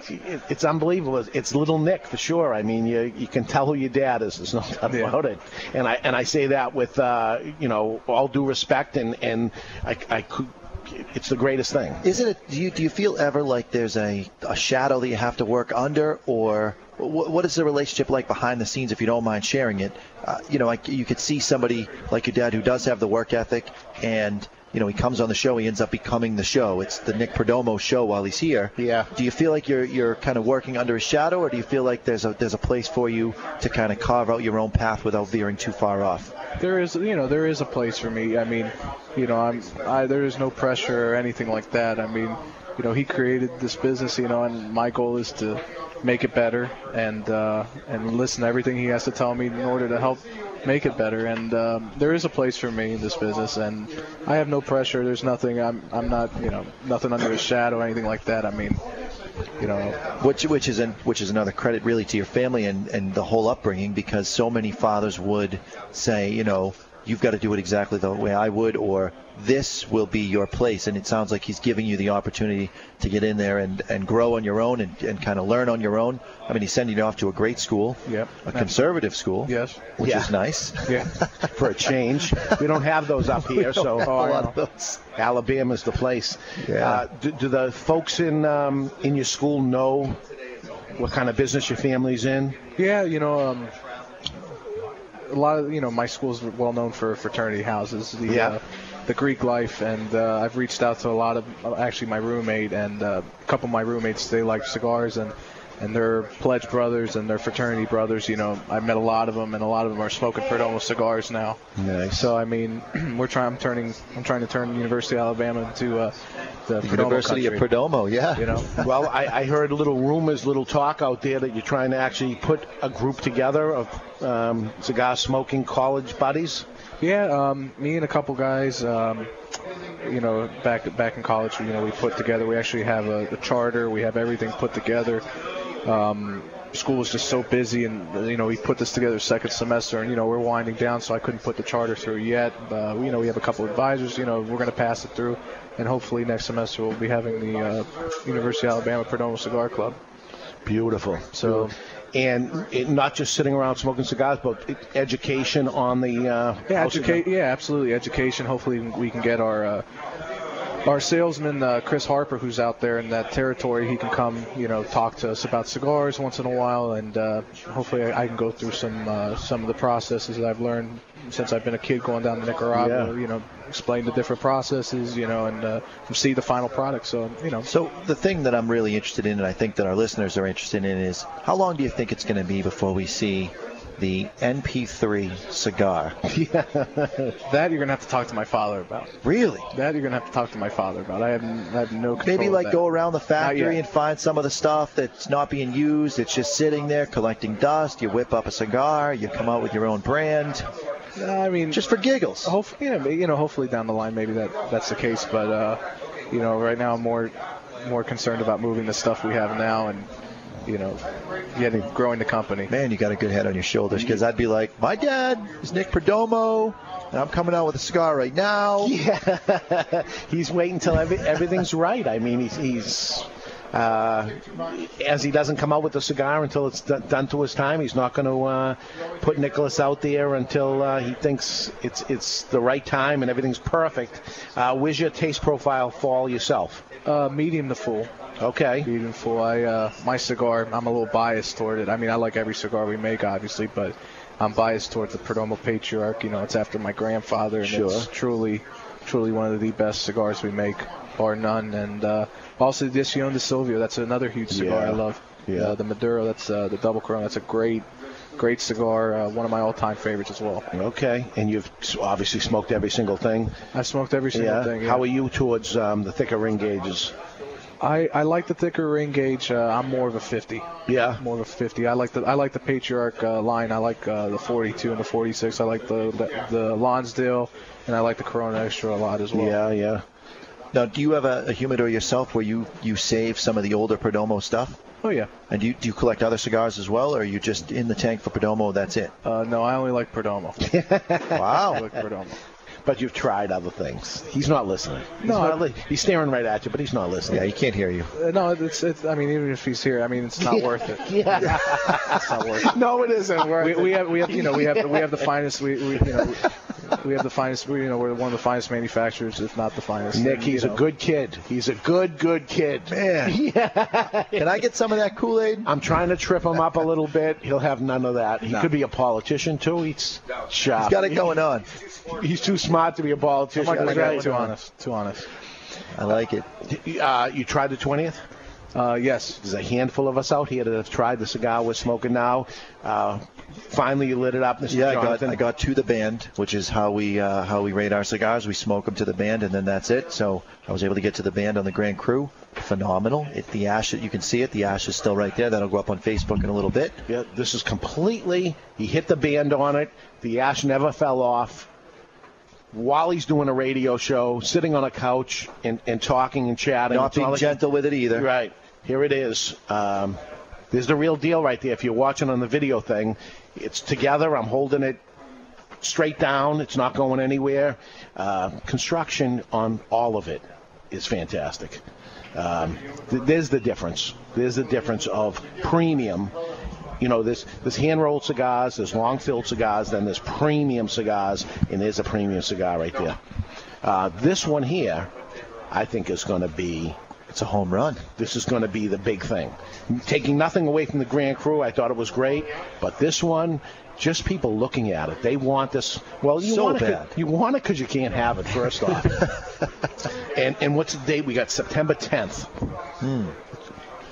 It's unbelievable. It's, it's little Nick for sure. I mean, you you can tell who your dad is. There's no doubt about it. And I and I say that with uh, you know all due respect and and I, I could. It's the greatest thing. Isn't it? Do you do you feel ever like there's a, a shadow that you have to work under, or what, what is the relationship like behind the scenes? If you don't mind sharing it, uh, you know, like you could see somebody like your dad who does have the work ethic, and you know, he comes on the show, he ends up becoming the show. It's the Nick Perdomo show while he's here. Yeah. Do you feel like you're you're kind of working under his shadow, or do you feel like there's a there's a place for you to kind of carve out your own path without veering too far off? There is, you know, there is a place for me. I mean, you know, I'm, I, there is no pressure or anything like that. I mean, you know, he created this business, you know, and my goal is to make it better and uh, and listen to everything he has to tell me in order to help make it better. And um, there is a place for me in this business, and I have no pressure. There's nothing. I'm I'm not, you know, nothing under his shadow, or anything like that. I mean, you know, which which is an, which is another credit really to your family and and the whole upbringing because so many fathers would say, you know, you've got to do it exactly the way I would, or this will be your place. And it sounds like he's giving you the opportunity to get in there and, and grow on your own and, and kind of learn on your own. I mean, he's sending you off to a great school, Yep. a conservative school, yes, which Yeah. is nice. Yeah. for a change. We don't have those up We here, don't so have a lot of those. Alabama's the place. Yeah. Uh, do, do the folks in um, in your school know what kind of business your family's in? Yeah, you know, um, a lot of you know my school's well known for fraternity houses. The, Yeah. uh, the Greek life, and uh, I've reached out to a lot of uh, actually my roommate and uh, a couple of my roommates. They like cigars and. And they're pledge brothers and they're fraternity brothers. You know, I met a lot of them, and a lot of them are smoking Perdomo cigars now. Nice. So I mean, we're trying. I'm turning. I'm trying to turn University of Alabama into uh, the, The Perdomo University of. Perdomo, yeah. You know, well, I, I heard little rumors, little talk out there that you're trying to actually put a group together of um, cigar smoking college buddies. Yeah, um, me and a couple guys, um, you know, back back in college, you know, we put together. We actually have a, a charter. We have everything put together. Um, school was just so busy, and you know, we put this together second semester, and you know, we're winding down, so I couldn't put the charter through yet. Uh, you know, we have a couple of advisors. You know, we're going to pass it through, and hopefully next semester we'll be having the uh, University of Alabama Perdomo Cigar Club. Beautiful. So. And it, not just sitting around smoking cigars, but education on the uh, Yeah, educate. Yeah, absolutely. Education. Hopefully, we can get our uh, our salesman uh, Chris Harper, who's out there in that territory. He can come, you know, talk to us about cigars once in a while, and uh, hopefully, I, I can go through some uh, some of the processes that I've learned since I've been a kid going down to Nicaragua. Yeah. You know, explain the different processes, you know, and uh, see the final product. So, you know. So the thing that I'm really interested in, and I think that our listeners are interested in, is how long do you think it's going to be before we see the NP3 cigar? that you're gonna have to talk to my father about. Really? That you're gonna have to talk to my father about. I have, I have no control. Maybe like go around the factory and find some of the stuff that's not being used. It's just sitting there collecting dust. You whip up a cigar. You come out with your own brand. I mean, just for giggles. Hopefully, yeah, you know, hopefully down the line, maybe that that's the case. But uh, you know, right now, I'm more more concerned about moving the stuff we have now and you know, getting growing the company. Man, you got a good head on your shoulders because I'd be like, my dad is Nick Perdomo, and I'm coming out with a cigar right now. Yeah, he's waiting until every, everything's right. I mean, he's, he's uh, as he doesn't come out with a cigar until it's d- done to his time. He's not going to uh, put Nicholas out there until uh, he thinks it's it's the right time and everything's perfect. Uh, where's your taste profile fall yourself? Uh, medium to full. Okay. Full. I uh, my cigar. I'm a little biased toward it. I mean, I like every cigar we make, obviously, but I'm biased toward the Perdomo Patriarch. You know, it's after my grandfather, and Sure. it's truly, truly one of the best cigars we make, bar none. And uh, also the Edición de Silvio. That's another huge cigar Yeah. I love. Yeah. Uh, the Maduro. That's uh, the double Crown. That's a great, great cigar. Uh, one of my all-time favorites as well. Okay, and you've obviously smoked every single thing. I smoked every single yeah. thing. yeah. How are you towards um, the thicker ring gauges? I, I like the thicker ring gauge. Uh, I'm more of a 50. Yeah. More of a 50. I like the I like the Patriarch uh, line. I like uh, the 42 and the 46. I like the, the the Lonsdale, and I like the Corona Extra a lot as well. Yeah, yeah. Now, do you have a, a humidor yourself where you, you save some of the older Perdomo stuff? Oh yeah. And do you, do you collect other cigars as well, or are you just in the tank for Perdomo? That's it. Uh, no, I only like Perdomo. wow. I like Perdomo. But you've tried other things. He's not listening. He's, No, not li- he's staring right at you, but he's not listening. Yeah, he can't hear you. Uh, no, it's, it's I mean even if he's here, I mean it's not worth it. Yeah. it's not worth it. No, it isn't we, we have we have you know we have we have the finest we, we you know we have the finest. we- You know, we're one of the finest manufacturers, if not the finest. Nick, And, he's you a good kid. He's a good, good kid. Man. Can I get some of that Kool Aid? I'm trying to trip him up a little bit. He'll have none of that. He No. could be a politician too. He's sharp. He's got it going on. He's too smart to be a politician. I'm not gonna too honest. Too honest. I like it. Uh, you tried the 20th? Uh, yes. There's a handful of us out here that have tried the cigar we're smoking now. Uh, finally, you lit it up, Mr. Yeah, I got. I got to the band, which is how we uh, how we rate our cigars. We smoke them to the band, and then that's it. So I was able to get to the band on the Grand Cru. Phenomenal. It, the ash, you can see it. The ash is still right there. That'll go up on Facebook in a little bit. Yeah, this is completely. He hit the band on it. The ash never fell off. While he's doing a radio show, sitting on a couch and, and talking and chatting. Not being like- gentle with it either. Right. Here it is. Um, there's the real deal right there. If you're watching on the video thing, it's together. I'm holding it straight down. It's not going anywhere. Uh, construction on all of it is fantastic. Um, th- there's the difference. There's the difference of premium. You know, there's, there's hand rolled cigars, there's long filled cigars, then there's premium cigars, and there's a premium cigar right there. Uh, this one here, I think, is going to be. It's a home run. This is going to be the big thing. Taking nothing away from the Grand Cru, I thought it was great, but this one, just people looking at it, they want this. Well, you So want it. bad. You want it because you can't have it. First off, and and what's the date? We got September 10th. Hmm.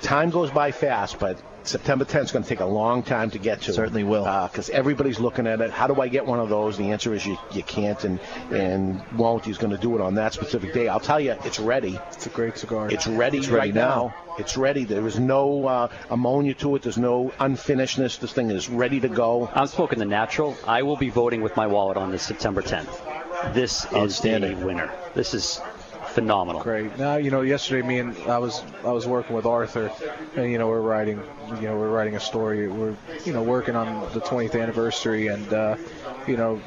Time goes by fast, but September 10th is going to take a long time to get to. Certainly will. Because everybody's looking at it. How do I get one of those? The answer is you, you can't and, and won't. He's going to do it on that specific day. I'll tell you, it's ready. It's a great cigar. It's ready, It's ready right now. now. It's ready. There is no uh, ammonia to it. There's no unfinishedness. This thing is ready to go. I'm smoking the natural. I will be voting with my wallet on this September 10th. This is the winner. This is phenomenal. Great. Now, you know, yesterday me and I was I was working with Arthur, and you know we're writing you know we're writing a story. We're you know working on the 20th anniversary, and uh, you know.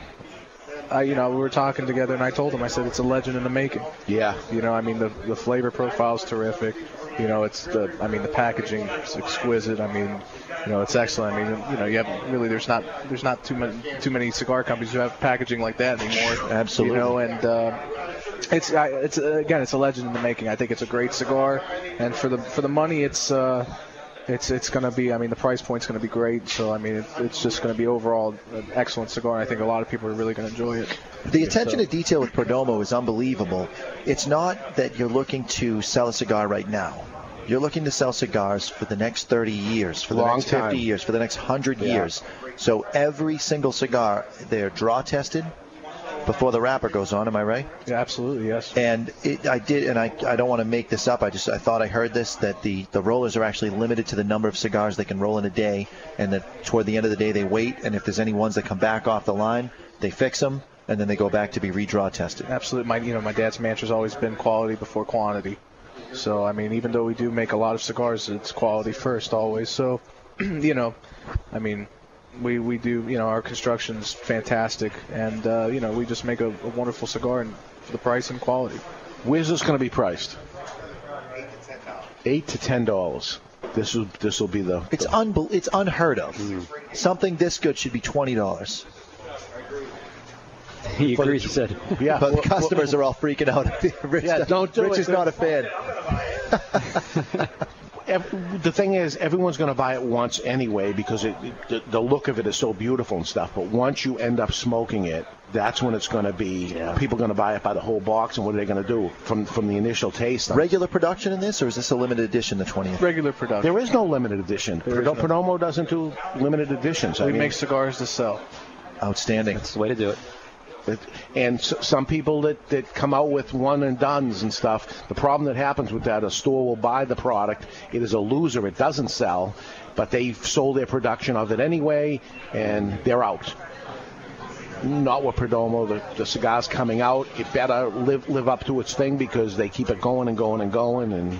I, you know, we were talking together, and I told him, I said, it's a legend in the making. Yeah. You know, I mean, the the flavor profile is terrific. You know, it's the, I mean, the packaging is exquisite. I mean, you know, it's excellent. I mean, you know, you have really, there's not, there's not too many, too many cigar companies who have packaging like that anymore. Absolutely. You know, and uh, it's, I, it's again, it's a legend in the making. I think it's a great cigar, and for the for the money, it's. Uh, it's it's going to be. I mean, the price point's going to be great. So I mean, it, it's just going to be overall an excellent cigar. I think a lot of people are really going to enjoy it. The attention So- to detail with Perdomo is unbelievable. It's not that you're looking to sell a cigar right now. You're looking to sell cigars for the next 30 years, for the Long next 50 time. years, for the next 100 Yeah. years. So every single cigar, they're draw tested before the wrapper goes on. Am I right? Yeah, absolutely, yes. And it, I did, and I, I don't want to make this up. I just I thought I heard this that the the rollers are actually limited to the number of cigars they can roll in a day, and that toward the end of the day they wait, and if there's any ones that come back off the line, they fix them, and then they go back to be redraw tested. Absolutely. My you know my dad's mantra's always been quality before quantity. So I mean, even though we do make a lot of cigars, it's quality first always. So you know, I mean, we we do you know our construction's fantastic, and uh, you know we just make a, a wonderful cigar and for the price and quality. Where's this going to be priced? Eight to ten dollars. This will this will be the. It's unbel- it's unheard of. Something this good should be twenty dollars. He agrees. He said. Yeah, but well, the customers are all freaking out. Rich, Yeah, don't do Rich it. is not a fan. Ev- the thing is, everyone's going to buy it once anyway because it, it, the, the look of it is so beautiful and stuff. But once you end up smoking it, that's when it's going to be. People are going to buy it by the whole box, and what are they going to do from from the initial taste? Regular production in this, or is this a limited edition? The twentieth. Regular production. There is no limited edition. There is Perdo- no- Perdomo doesn't do limited editions. I we mean, make cigars to sell. Outstanding. That's the way to do it. And s- some people that, that come out with one and duns and stuff, the problem that happens with that, a store will buy the product, it is a loser, it doesn't sell, but they've sold their production of it anyway, and they're out. Not with Perdomo, the, the cigar's coming out, it better live live up to its thing because they keep it going and going and going, and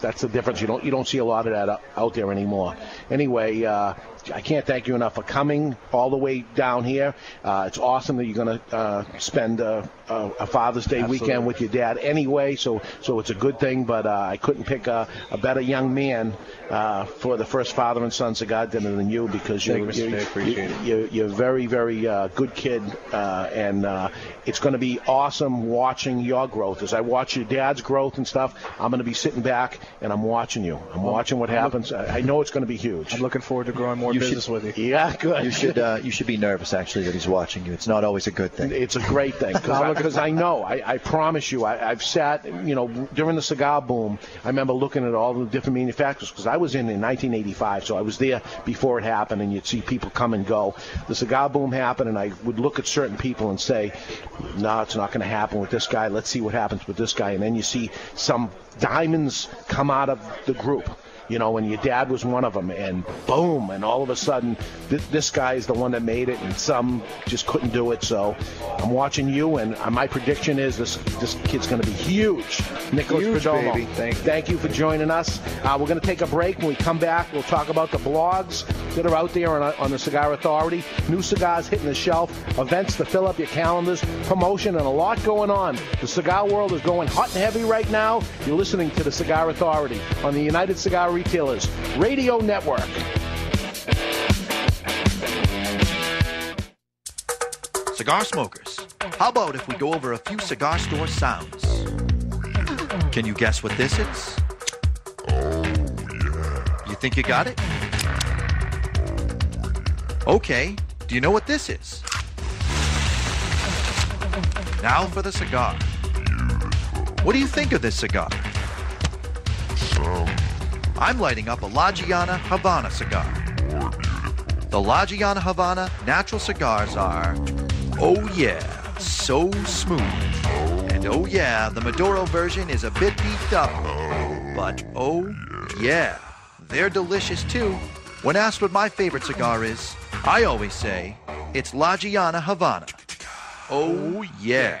That's the difference. You don't you don't see a lot of that out, there anymore. Anyway, uh, I can't thank you enough for coming all the way down here. Uh, it's awesome that you're going to uh, spend uh, a, a Father's Day Absolutely. weekend with your dad anyway. So so it's a good thing. But uh, I couldn't pick a, a better young man uh, for the first father and son cigar dinner than you because you're, you, Mr. you're, you're, you're, you're a very very uh, good kid, uh, and uh, it's going to be awesome watching your growth. As I watch your dad's growth and stuff, I'm going to be sitting back and I'm watching you. I'm watching what happens. I I know it's going to be huge. I'm looking forward to growing more You business should- with you. Yeah, good. You should uh, you should be nervous actually that he's watching you. It's not always a good thing. It's a great thing because I, know. I, I promise you, I, I've sat, you know, during the cigar boom. I remember looking at all the different manufacturers because I was in in 1985, so I was there before it happened, and you'd see people come and go. The cigar boom happened, and I would look at certain people and say, "No, it's not going to happen with this guy. Let's see what happens with this guy." And then you see some diamonds come out of the group you know, and your dad was one of them, and boom, and all of a sudden, th- this guy is the one that made it, and some just couldn't do it. So I'm watching you, and uh, my prediction is this this kid's going to be huge. Nicholas Huge, Perdomo. baby. Thank you. Thank you for joining us. Uh, we're going to take a break. When we come back, we'll talk about the blogs that are out there on, on the Cigar Authority, new cigars hitting the shelf, events to fill up your calendars, promotion, and a lot going on. The cigar world is going hot and heavy right now. You're listening to the Cigar Authority on the United Cigar Retailers Radio Network. Cigar smokers, how about if we go over a few cigar store sounds? Can you guess what this is? Oh, yeah. You think you got it? Okay, do you know what this is? Now for the cigar. What do you think of this cigar? I'm lighting up a La Gianna Havana cigar. The La Gianna Havana natural cigars are, oh yeah, so smooth. And oh yeah, the Maduro version is a bit beefed up. But oh yeah, they're delicious too. When asked what my favorite cigar is, I always say it's La Gianna Havana. Oh yeah.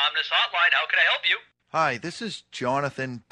Anonymous Hotline, how can I help you? Hi, this is Jonathan.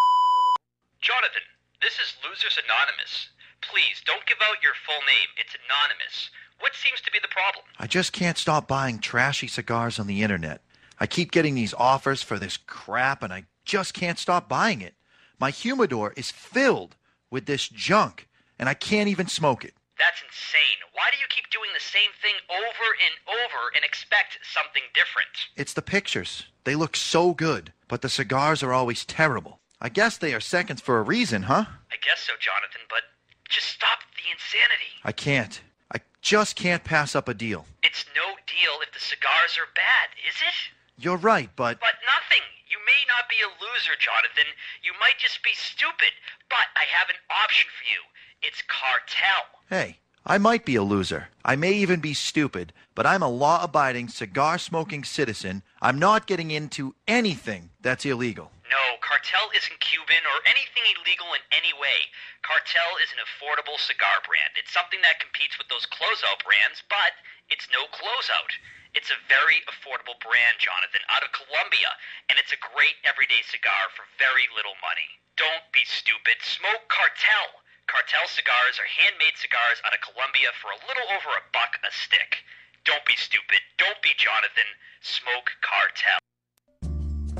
Jonathan, this is Losers Anonymous. Please, don't give out your full name. It's anonymous. What seems to be the problem? I just can't stop buying trashy cigars on the internet. I keep getting these offers for this crap, and I just can't stop buying it. My humidor is filled with this junk, and I can't even smoke it. That's insane. Why do you keep doing the same thing over and over and expect something different? It's the pictures. They look so good, but the cigars are always terrible. I guess they are seconds for a reason, huh? I guess so, Jonathan, but just stop the insanity. I can't. I just can't pass up a deal. It's no deal if the cigars are bad, is it? You're right, but But nothing. You may not be a loser, Jonathan. You might just be stupid. But I have an option for you. It's cartel. Hey, I might be a loser. I may even be stupid, but I'm a law abiding, cigar smoking citizen. I'm not getting into anything that's illegal. No, Cartel isn't Cuban or anything illegal in any way. Cartel is an affordable cigar brand. It's something that competes with those closeout brands, but it's no closeout. It's a very affordable brand, Jonathan, out of Colombia, and it's a great everyday cigar for very little money. Don't be stupid. Smoke Cartel. Cartel cigars are handmade cigars out of Colombia for a little over a buck a stick. Don't be stupid. Don't be Jonathan. Smoke cartel.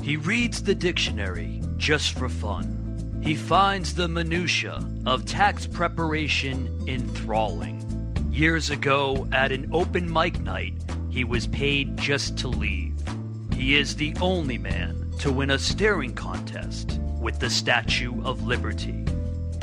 He reads the dictionary just for fun. He finds the minutia of tax preparation enthralling. Years ago, at an open mic night, he was paid just to leave. He is the only man to win a staring contest with the Statue of Liberty.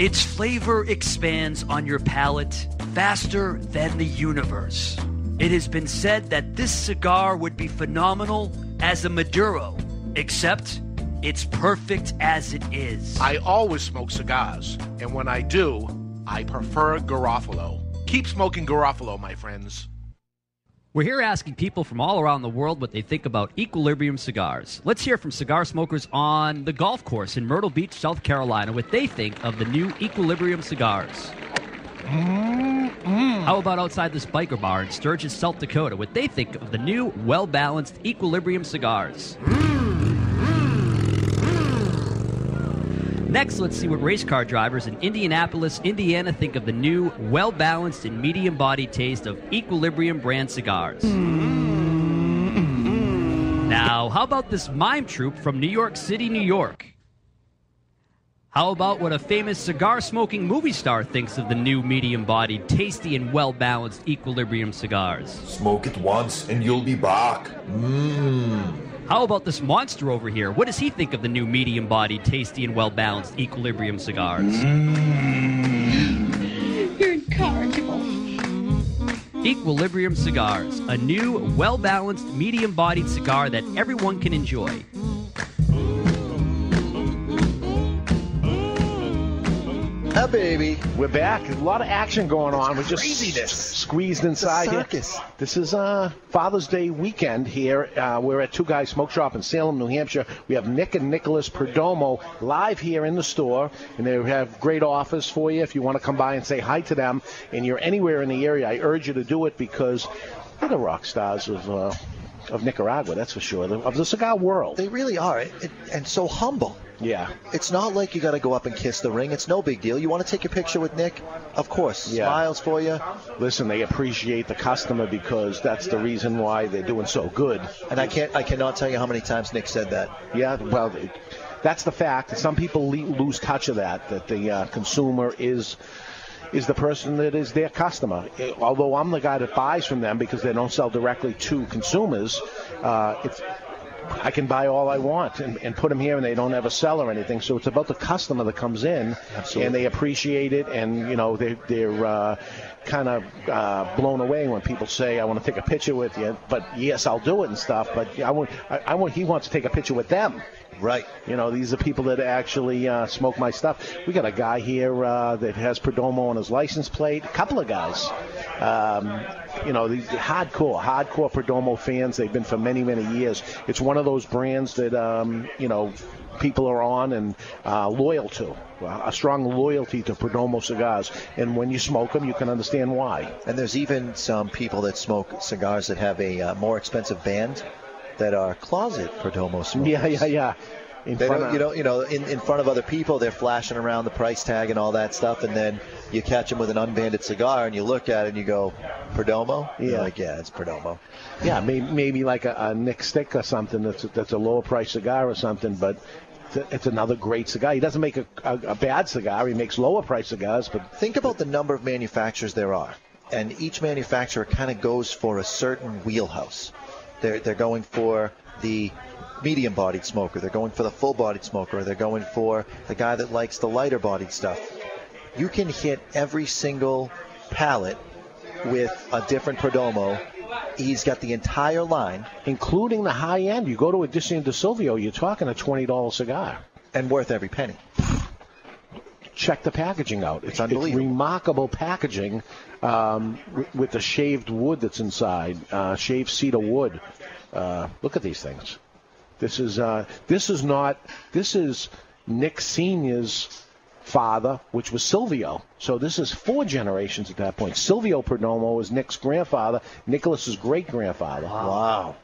Its flavor expands on your palate faster than the universe. It has been said that this cigar would be phenomenal as a Maduro, except it's perfect as it is. I always smoke cigars, and when I do, I prefer Garofalo. Keep smoking Garofalo, my friends. We're here asking people from all around the world what they think about Equilibrium cigars. Let's hear from cigar smokers on the golf course in Myrtle Beach, South Carolina, what they think of the new Equilibrium cigars. Mm-hmm. How about outside this biker bar in Sturgis, South Dakota, what they think of the new, well balanced Equilibrium cigars? Mm. Next, let's see what race car drivers in Indianapolis, Indiana think of the new, well balanced and medium bodied taste of Equilibrium brand cigars. Now, how about this mime troupe from New York City, New York? How about what a famous cigar smoking movie star thinks of the new medium bodied, tasty, and well balanced Equilibrium cigars? Smoke it once and you'll be back. Mmm. How about this monster over here? What does he think of the new medium bodied, tasty, and well balanced Equilibrium cigars? You're incorrigible. Equilibrium Cigars, a new, well balanced, medium bodied cigar that everyone can enjoy. Ah, baby. We're back. A lot of action going on. We're just craziness. squeezed inside a here. This is uh, Father's Day weekend here. Uh, we're at Two Guys Smoke Shop in Salem, New Hampshire. We have Nick and Nicholas Perdomo live here in the store, and they have great offers for you if you want to come by and say hi to them. And you're anywhere in the area, I urge you to do it because they're the rock stars of. Uh, of Nicaragua, that's for sure. Of the cigar world. They really are, it, it- and so humble. Yeah. It's not like you got to go up and kiss the ring. It's no big deal. You want to take a picture with Nick? Of course. Yeah. Smiles for you. Listen, they appreciate the customer because that's the reason why they're doing so good. And I can't, I cannot tell you how many times Nick said that. Yeah, well, that's the fact. Some people le- lose touch of that. That the uh, consumer is is the person that is their customer. Eh, Although I'm the guy that buys from them because they don't sell directly to consumers. Uh, it's I can buy all I want and, and put them here, and they don't ever sell or anything. So it's about the customer that comes in, and they appreciate it, and you know they, they're uh, kind of uh, blown away when people say, "I want to take a picture with you." But yes, I'll do it and stuff. But I want, I, I want, he wants to take a picture with them. Right. You know, these are people that actually uh, smoke my stuff. We got a guy here uh, that has Perdomo on his license plate. A couple of guys. Um, you know, these hardcore, hardcore Perdomo fans. They've been for many, many years. It's one of those brands that um, you know people are on and uh, loyal to. A strong loyalty to Perdomo cigars, and when you smoke them, you can understand why. And there's even some people that smoke cigars that have a uh, more expensive band that are closet Perdomo smokers. Yeah, yeah, yeah. In they front don't, of- you know, you know, in, in front of other people, they're flashing around the price tag and all that stuff, and then you catch them with an unbanded cigar, and you look at it and you go, Perdomo? You're Yeah. like, yeah, it's Perdomo. Yeah, maybe, maybe like a, a Nick Stick or something that's that's a lower price cigar or something, but it's, it's another great cigar. He doesn't make a, a, a bad cigar. He makes lower price cigars, but Think about the number of manufacturers there are, and each manufacturer kind of goes for a certain wheelhouse. They're they're going for the medium-bodied smoker. They're going for the full-bodied smoker. They're going for the guy that likes the lighter-bodied stuff. You can hit every single palate with a different Perdomo. He's got the entire line, including the high end. You go to Edition de Silvio, you're talking a twenty dollar cigar, and worth every penny. Check the packaging out. It's, unbelievable. It's remarkable packaging um, w- with the shaved wood that's inside, uh, shaved cedar wood. Uh, look at these things. This is uh, this is not this is Nick Senior's father, which was Silvio. So this is four generations at that point. Silvio Perdomo is Nick's grandfather, Nicholas's great grandfather. Wow.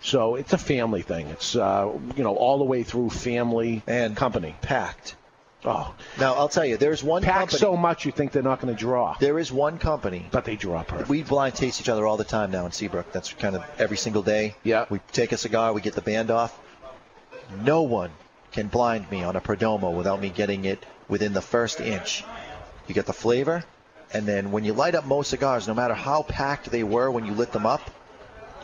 So it's a family thing. It's uh, you know all the way through family and company packed. Oh, Now I'll tell you, there's one packed company. so much you think they're not going to draw, There is one company. but they draw perfect. We blind taste each other all the time now in Seabrook. That's kind of every single day. Yeah. We take a cigar, we get the band off. No one can blind me on a Perdomo without me getting it within the first inch. You get the flavor, and then when you light up most cigars, no matter how packed they were when you lit them up,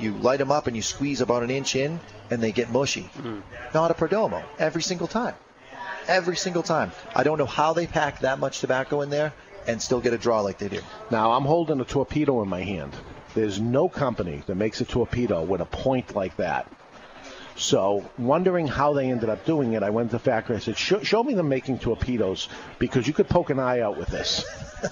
you light them up and you squeeze about an inch in, and they get mushy. Mm. Not a Perdomo every single time. Every single time. I don't know how they pack that much tobacco in there and still get a draw like they do. Now I'm holding a torpedo in my hand. There's no company that makes a torpedo with a point like that. So, wondering how they ended up doing it, I went to the factory. I said, show, show me them making torpedoes because you could poke an eye out with this.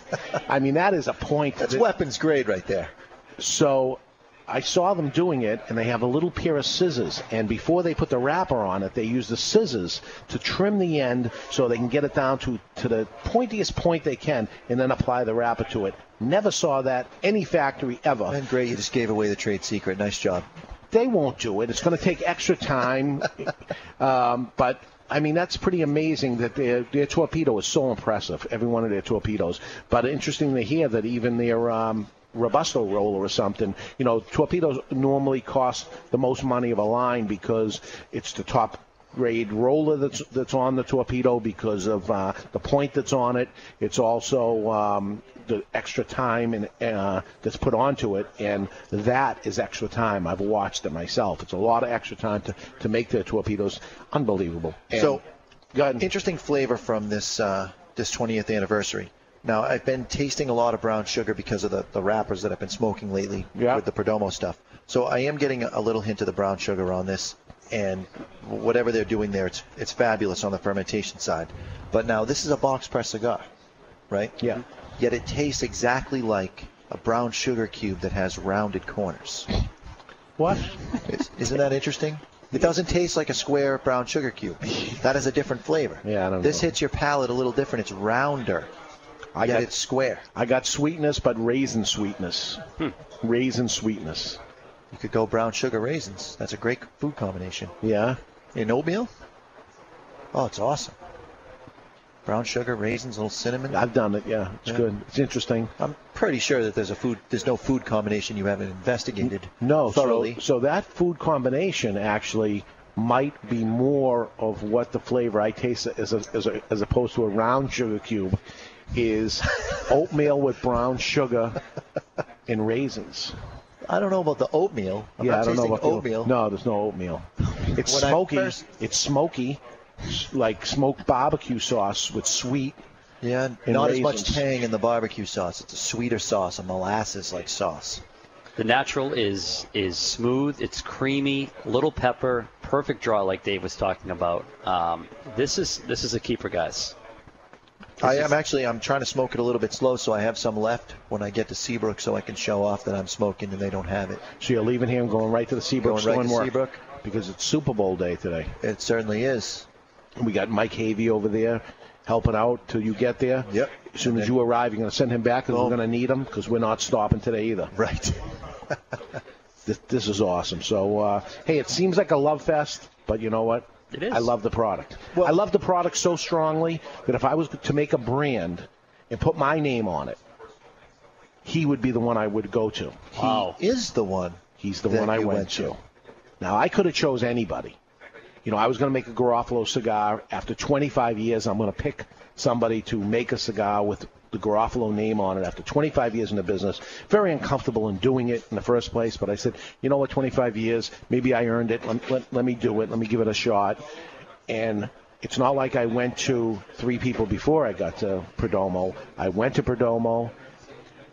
I mean, that is a point. That's weapons grade right there. So, I saw them doing it, and they have a little pair of scissors. And before they put the wrapper on it, they use the scissors to trim the end so they can get it down to, to the pointiest point they can and then apply the wrapper to it. Never saw that any factory ever. And great, you just gave away the trade secret. Nice job. They won't do it. It's going to take extra time. um, but I mean, that's pretty amazing that their, their torpedo is so impressive. Every one of their torpedoes. But interesting to hear that even their um, Robusto roller or something, you know, torpedoes normally cost the most money of a line because it's the top grade roller that's that's on the torpedo because of uh, the point that's on it. It's also um, the extra time and uh, that's put onto it, and that is extra time. I've watched it myself. It's a lot of extra time to, to make the torpedoes. Unbelievable. And so, interesting flavor from this uh, this 20th anniversary. Now, I've been tasting a lot of brown sugar because of the, the wrappers that I've been smoking lately with the Perdomo stuff. So I am getting a, a little hint of the brown sugar on this, and whatever they're doing there, it's it's fabulous on the fermentation side. But now this is a box press cigar, right? Yeah. Yet it tastes exactly like a brown sugar cube that has rounded corners. What? Isn't that interesting? It doesn't taste like a square brown sugar cube. That is a different flavor. Yeah, I don't This know. hits your palate a little different. It's rounder. I got it square. I got sweetness, but raisin sweetness. Hmm. Raisin sweetness. You could go brown sugar raisins. That's a great food combination. Yeah. In oatmeal? Oh, it's awesome. Brown sugar, raisins, a little cinnamon. I've done it. Yeah, it's Yeah. good. It's interesting. I'm pretty sure that there's a food. There's no food combination you haven't investigated. No, thoroughly. so so that food combination actually might be more of what the flavor I taste as a, as, a, as opposed to a round sugar cube is oatmeal with brown sugar and raisins. I don't know about the oatmeal. I'm yeah, not I don't know tasting about the- oatmeal. no, there's no oatmeal. It's When smoky. first- It's smoky, like smoked barbecue sauce with sweet. Yeah, and not as much tang in the barbecue sauce. It's a sweeter sauce, a molasses-like sauce. The natural is is smooth. It's creamy, little pepper, perfect draw, like Dave was talking about. Um, this is this is a keeper, guys. I am actually. I'm trying to smoke it a little bit slow, so I have some left when I get to Seabrook, so I can show off that I'm smoking and they don't have it. So you're leaving here and going right to the Seabrook Going right to work Seabrook. because it's Super Bowl day today. It certainly is. We got Mike Havey over there helping out till you get there. Yep. As soon as you arrive, you're going to send him back because we're going to need him because we're not stopping today either. Right. This, this is awesome. So, uh, hey, it seems like a love fest, but you know what? It is. I love the product. I love the product so strongly that if I was to make a brand and put my name on it, he would be the one I would go to. He is the one. He's the one I went, went to. Now I could have chose anybody. You know, I was going to make a Garofalo cigar. After 25 years, I'm going to pick somebody to make a cigar with the Garofalo name on it after 25 years in the business. Very uncomfortable in doing it in the first place, but I said, you know what, 25 years, maybe I earned it. Let, let, let me do it. Let me give it a shot. And it's not like I went to three people before I got to Perdomo. I went to Perdomo.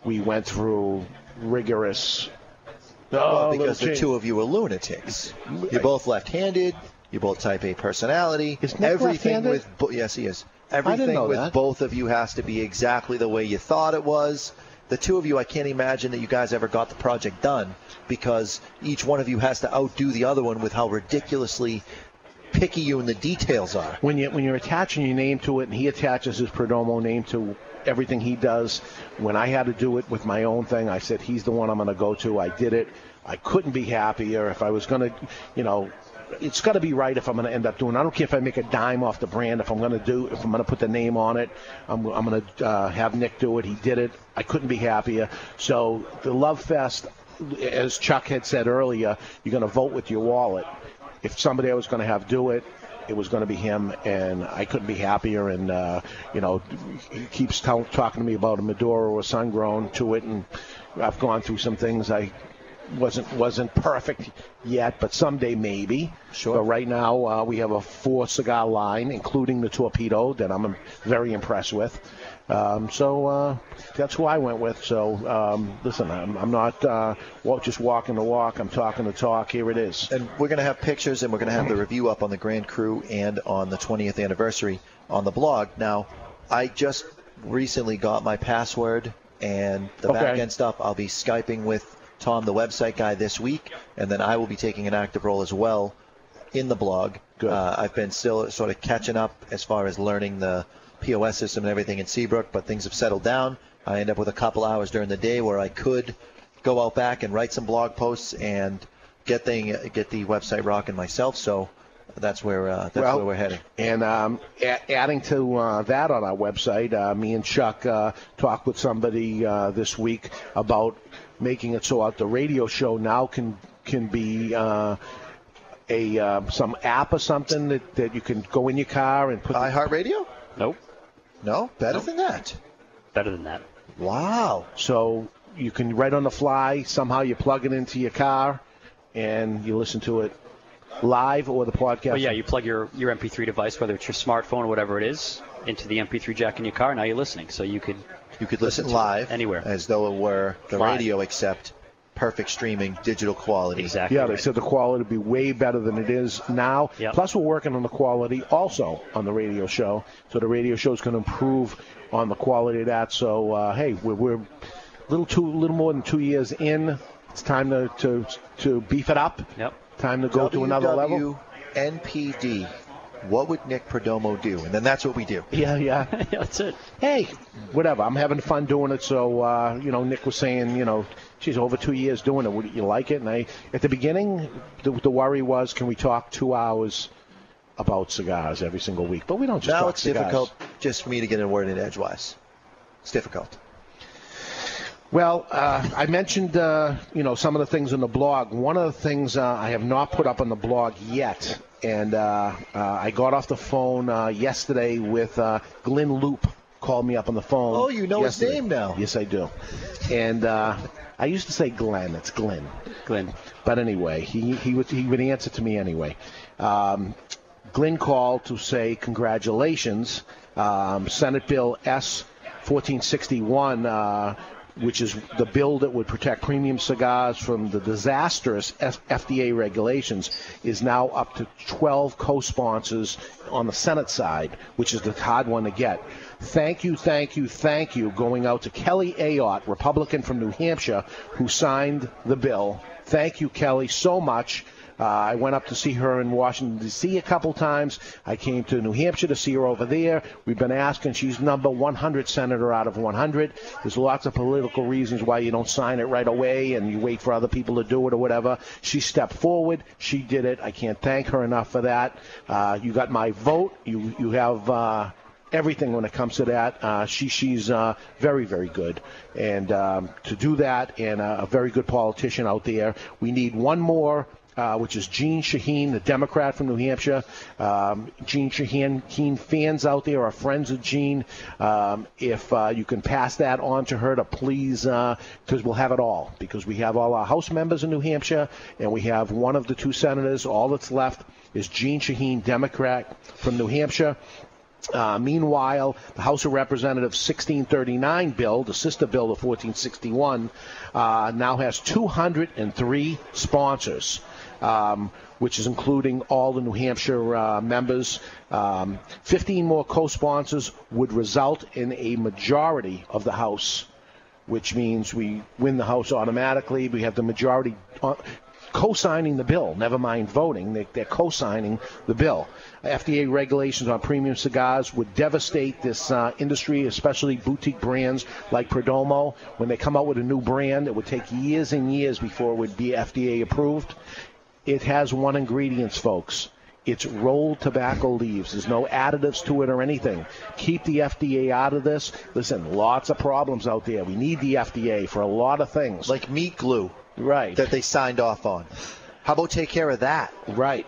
We went through rigorous. Well, Oh, because the change. two of you are lunatics. You're both left-handed. You're both Type A personality. Is Nick Everything left-handed? with yes, he is. Everything with that. both of you has to be exactly the way you thought it was. The two of you, I can't imagine that you guys ever got the project done because each one of you has to outdo the other one with how ridiculously picky you and the details are. when you when you're attaching your name to it, and he attaches his Perdomo name to everything he does. When I had to do it with my own thing, I said he's the one I'm going to go to. I did it. I couldn't be happier. If I was going to, you know, it's got to be right if I'm going to end up doing. I don't care if I make a dime off the brand. If I'm going to do, if I'm going to put the name on it, I'm, I'm going to uh, have Nick do it. He did it. I couldn't be happier. So the Love Fest, as Chuck had said earlier, you're going to vote with your wallet. If somebody I was going to have do it, it was going to be him, and I couldn't be happier. And uh, you know, he keeps tell, talking to me about a Maduro or a sun grown to it, and I've gone through some things I wasn't wasn't perfect yet, but someday maybe. Sure. But right now uh, we have a four cigar line, including the torpedo that I'm very impressed with. Um, so uh, that's who I went with. So um, listen, I'm, I'm not uh, just walking the walk. I'm talking the talk. Here it is. And we're going to have pictures and we're going to have the review up on the Grand Cru and on the 20th anniversary on the blog. Now, I just recently got my password and the Okay. back end stuff. I'll be Skyping with Tom, the website guy, this week, and then I will be taking an active role as well in the blog. Uh, I've been still sort of catching up as far as learning the POS system and everything in Seabrook, but things have settled down. I end up with a couple hours during the day where I could go out back and write some blog posts and get thing get the website rocking myself. So that's where uh, that's Well, where we're heading. And um, a- adding to uh, that on our website, uh, me and Chuck uh, talked with somebody uh, this week about making it so out the radio show now can can be uh, a uh, some app or something that, that you can go in your car and put. iHeartRadio? Nope. No, better than that. Better than that. Wow. So you can right on the fly. Somehow you plug it into your car, and you listen to it live or the podcast. Well, yeah, you plug your, your MP3 device, whether it's your smartphone or whatever it is, into the MP3 jack in your car. Now you're listening, so you could You could listen, to it live anywhere. as though it were the Live. radio, except perfect streaming, digital quality. Exactly. Yeah, they said the quality would be way better than it is now. Yep. Plus, we're working on the quality also on the radio show. So the radio show is going to improve on the quality of that. So uh, hey, we're, we're a little too, little more than two years in. It's time to to, to beef it up. Yep. Time to go to another level. NPD. What would Nick Perdomo do? And then that's what we do. Yeah, yeah. That's it. Hey, whatever. I'm having fun doing it. So, uh, you know, Nick was saying, you know, she's over two years doing it. Would you like it? And I, at the beginning, the, the worry was, can we talk two hours about cigars every single week? But we don't just now talk it's cigars. difficult just for me to get a word in edgewise. It's difficult. Well, uh, I mentioned, uh, you know, some of the things in the blog. One of the things uh, I have not put up on the blog yet, and uh, uh, I got off the phone uh, yesterday with uh, Glynn Loope. Called me up on the phone. Oh, you know his name now. Yes, I do. And uh, I used to say Glenn. It's Glenn. Glenn. But anyway, he he would he would answer to me anyway. Um, Glenn called to say congratulations. Um, Senate Bill S 1461, uh, which is the bill that would protect premium cigars from the disastrous F- FDA regulations, is now up to 12 co-sponsors on the Senate side, which is the hard one to get. Thank you, thank you, thank you going out to Kelly Ayotte, Republican from New Hampshire, who signed the bill. Thank you, Kelly, so much. Uh, I went up to see her in Washington, D.C. a couple times. I came to New Hampshire to see her over there. We've been asking. She's number 100 senator out of 100. There's lots of political reasons why you don't sign it right away and you wait for other people to do it or whatever. She stepped forward. She did it. I can't thank her enough for that. Uh, you got my vote. You, you have. Uh, everything when it comes to that. Uh, she she's uh, very very good, and um, to do that, and a very good politician out there. We need one more uh, which is Jeanne Shaheen, the Democrat from New Hampshire. Um, Jeanne Shaheen, Shaheen fans out there are friends of Jeanne. Um, if uh, you can pass that on to her to please, because we'll have it all, because we have all our House members in New Hampshire, and we have one of the two senators. All that's left is Jeanne Shaheen, Democrat from New Hampshire. Uh, meanwhile, the House of Representatives 1639 bill, the sister bill of 1461, uh, now has 203 sponsors. Um, which is including all the New Hampshire uh, members. Um, 15 more co-sponsors would result in a majority of the House, which means we win the House automatically. We have the majority uh, co-signing the bill. Never mind voting; they, they're co-signing the bill. FDA regulations on premium cigars would devastate this uh, industry, especially boutique brands like Perdomo. When they come out with a new brand, it would take years and years before it would be FDA approved. It has one ingredient, folks. It's rolled tobacco leaves. There's no additives to it or anything. Keep the FDA out of this. Listen, lots of problems out there. We need the FDA for a lot of things. Like meat glue. Right. That they signed off on. How about take care of that? Right.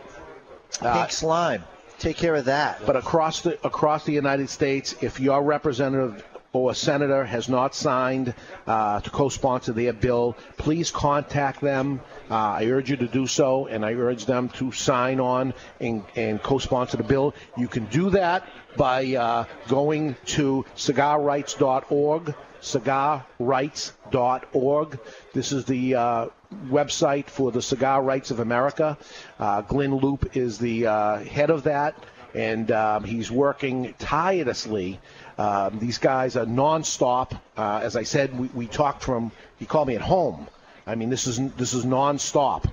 Pink uh, slime. Take care of that. But across the across the United States, if your representative or a senator has not signed uh, to co-sponsor their bill, please contact them. Uh, I urge you to do so, and I urge them to sign on and, and co-sponsor the bill. You can do that by uh, going to cigarrights.org, cigarrights.org. This is the uh, website for the Cigar Rights of America. Uh, Glynn Loope is the uh, head of that, and um, he's working tirelessly um, these guys are nonstop. Uh, as I said, we, we talked from. He called me at home. I mean, this is this is nonstop.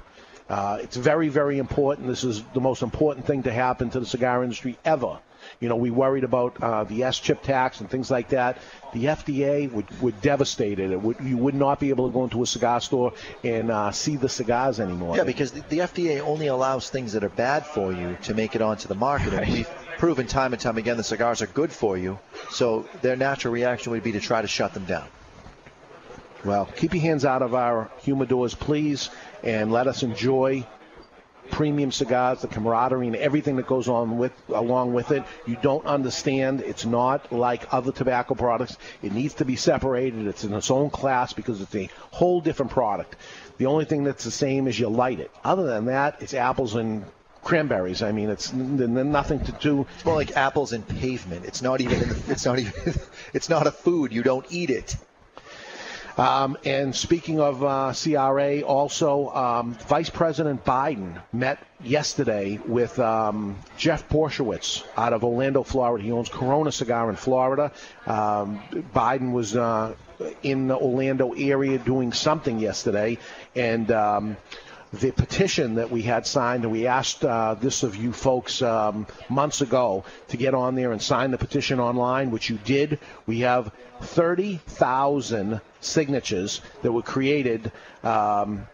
Uh, it's very, very important. This is the most important thing to happen to the cigar industry ever. You know, we worried about uh, the SCHIP tax and things like that. The FDA would, would devastate it. it would, you would not be able to go into a cigar store and uh, see the cigars anymore. Yeah, because the, the, FDA only allows things that are bad for you to make it onto the market. Right. Proven time and time again the cigars are good for you. So their natural reaction would be to try to shut them down. Well, keep your hands out of our humidors, please, and let us enjoy premium cigars, the camaraderie, and everything that goes on with along with it. You don't understand. It's not like other tobacco products. It needs to be separated. It's in its own class because it's a whole different product. The only thing that's the same is you light it. Other than that, it's apples and cranberries. I mean, it's nothing to do. It's more like apples and pavement. It's not even. It's not even. It's not a food. You don't eat it. Um, and speaking of uh, CRA, also um, Vice President Biden met yesterday with um, Jeff Borysiewicz out of Orlando, Florida. He owns Corona Cigar in Florida. Um, Biden was uh, in the Orlando area doing something yesterday, and um, the petition that we had signed, and we asked uh, this of you folks um, months ago to get on there and sign the petition online, which you did. We have 30,000 signatures that were created um,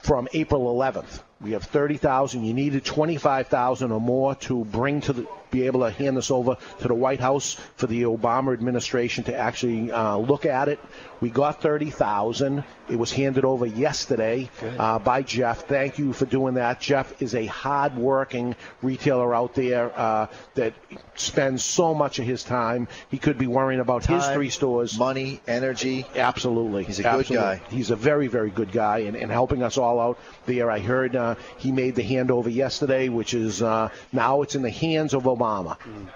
from April 11th. We have 30,000. You needed 25,000 or more to bring to the, be able to hand this over to the White House for the Obama administration to actually uh, look at it. We got 30,000. It was handed over yesterday uh, by Jeff. Thank you for doing that. Jeff is a hard-working retailer out there uh, that spends so much of his time. He could be worrying about time, his three stores. Money, energy. Absolutely. He's a Absolutely. good guy. He's a very, very good guy and, and helping us all out there. I heard uh, he made the handover yesterday, which is uh, now it's in the hands of Obama. Mm.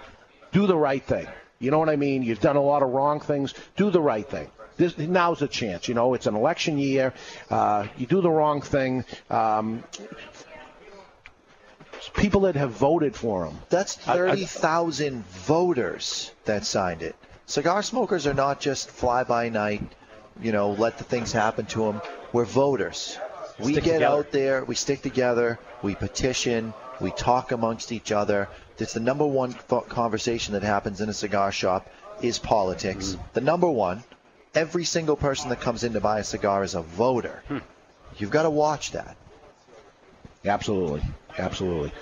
Do the right thing. You know what I mean? You've done a lot of wrong things. Do the right thing this, now's a chance. You know, it's an election year. Uh, you do the wrong thing. Um, people that have voted for him. That's 30,000 voters that signed it. Cigar smokers are not just fly by night, you know, let the things happen to them. We're voters. We stick get together. out there, we stick together, we petition, we talk amongst each other. It's the number one conversation that happens in a cigar shop is politics. Mm. The number one every single person that comes in to buy a cigar is a voter. Hmm. You've got to watch that. Absolutely, absolutely.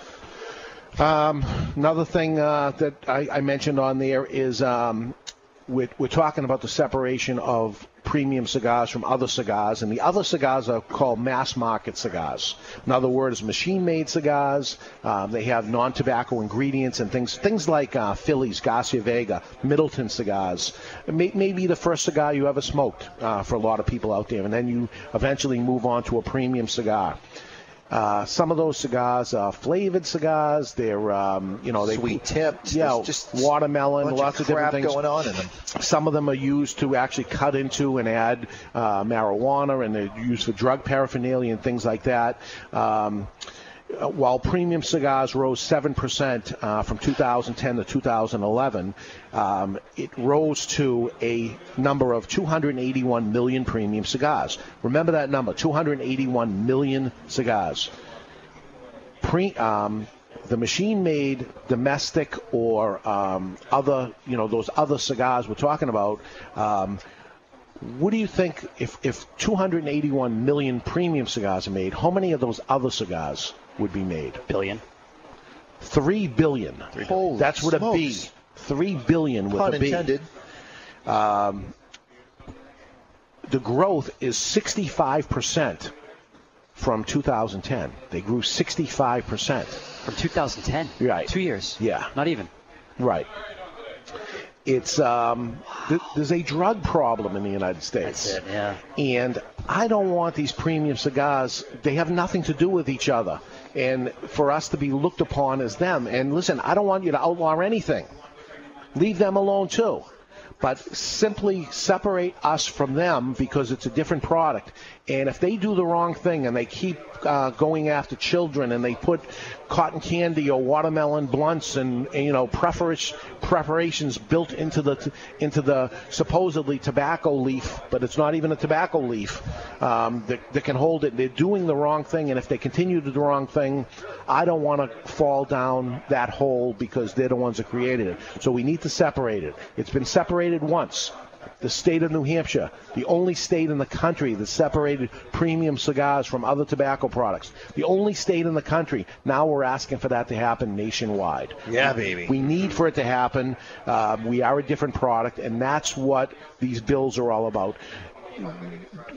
Um, another thing uh, that I, I, mentioned on there is um, we're, we're, talking about the separation of premium cigars from other cigars, and the other cigars are called mass market cigars. In other words, machine-made cigars. Um, they have non-tobacco ingredients and things things like uh, Phillies, Garcia Vega, Middleton cigars. May, may be the first cigar you ever smoked uh, for a lot of people out there, and then you eventually move on to a premium cigar. Uh, some of those cigars are flavored cigars. They're, um, you know, they Sweet tipped. Yeah, There's just watermelon, bunch of lots of, different things going on in them. Some of them are used to actually cut into and add uh, marijuana, and they're used for drug paraphernalia and things like that. Um, while premium cigars rose 7% uh, from 2010 to 2011, um, it rose to a number of 281 million premium cigars. Remember that number 281 million cigars. Pre, um, the machine made domestic or um, other, you know, those other cigars we're talking about. Um, what do you think if, if 281 million premium cigars are made, how many of those other cigars would be made? Billion. Three billion. Holy That's what smokes. a B. Three billion with Pun a B. intended. Um, the growth is 65% from 2010. They grew 65%. From 2010? Right. Two years. Yeah. Not even. Right. It's um, th- there's a drug problem in the United States. That's it, yeah. And I don't want these premium cigars. They have nothing to do with each other, and for us to be looked upon as them. And listen, I don't want you to outlaw anything. Leave them alone too. But simply separate us from them because it's a different product. And if they do the wrong thing and they keep uh, going after children and they put cotton candy or watermelon blunts and, and, you know preparations built into the into the supposedly tobacco leaf, but it's not even a tobacco leaf um, that, that can hold it. They're doing the wrong thing, and if they continue to do the wrong thing, I don't want to fall down that hole because they're the ones that created it. So we need to separate it. It's been separated once. The state of New Hampshire, the only state in the country that separated premium cigars from other tobacco products. The only state in the country. Now we're asking for that to happen nationwide. Yeah, baby. We need for it to happen. Uh, we are a different product, and that's what these bills are all about.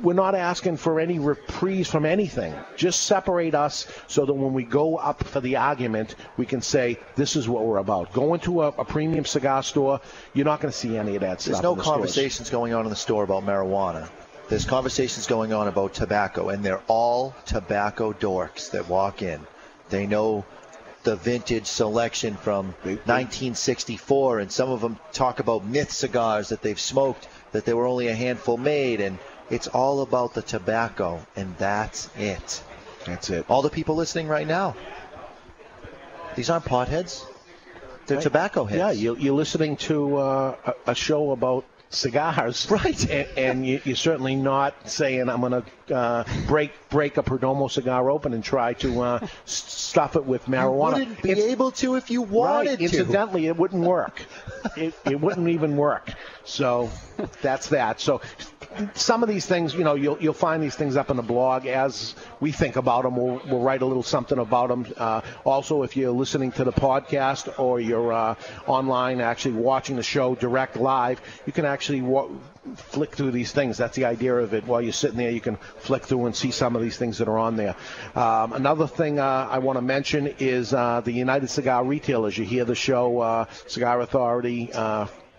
We're not asking for any reprise from anything. Just separate us so that when we go up for the argument, we can say, this is what we're about. Go into a, a premium cigar store, you're not going to see any of that There's stuff. no in the stores. conversations going on in the store about marijuana. There's conversations going on about tobacco, and they're all tobacco dorks that walk in. They know the vintage selection from 1964, and some of them talk about myth cigars that they've smoked that there were only a handful made, and it's all about the tobacco, and that's it. That's it. All the people listening right now, these aren't potheads. They're Right. tobacco heads. Yeah, you're, you're listening to uh, a, a show about cigars, right? And, and you, you're certainly not saying I'm going to uh, break break a Perdomo cigar open and try to uh, stuff it with marijuana. You wouldn't be It's- able to if you wanted right, to. Incidentally, it wouldn't work. it, it wouldn't even work. So that's that. So some of these things, you know, you'll you'll find these things up in the blog as we think about them. We'll, we'll write a little something about them. Uh, also, if you're listening to the podcast or you're uh, online, actually watching the show direct live, you can actually wa- flick through these things. That's the idea of it. While you're sitting there, you can flick through and see some of these things that are on there. Um, another thing uh, I want to mention is uh, the United Cigar Retailers. You hear the show uh, Cigar Authority.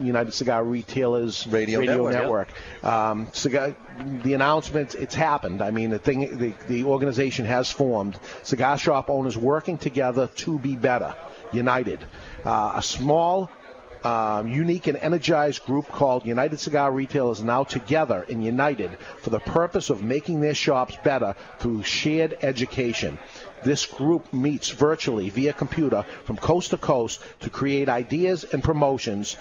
United Cigar Retailers Radio Network, Network. Um, cigar, the announcement, it's happened. I mean, the thing, the, the organization has formed. Cigar shop owners working together to be better, united. Uh, a small um, unique and energized group called United Cigar Retailers now together and united for the purpose of making their shops better through shared education. This group meets virtually via computer from coast to coast to create ideas and promotions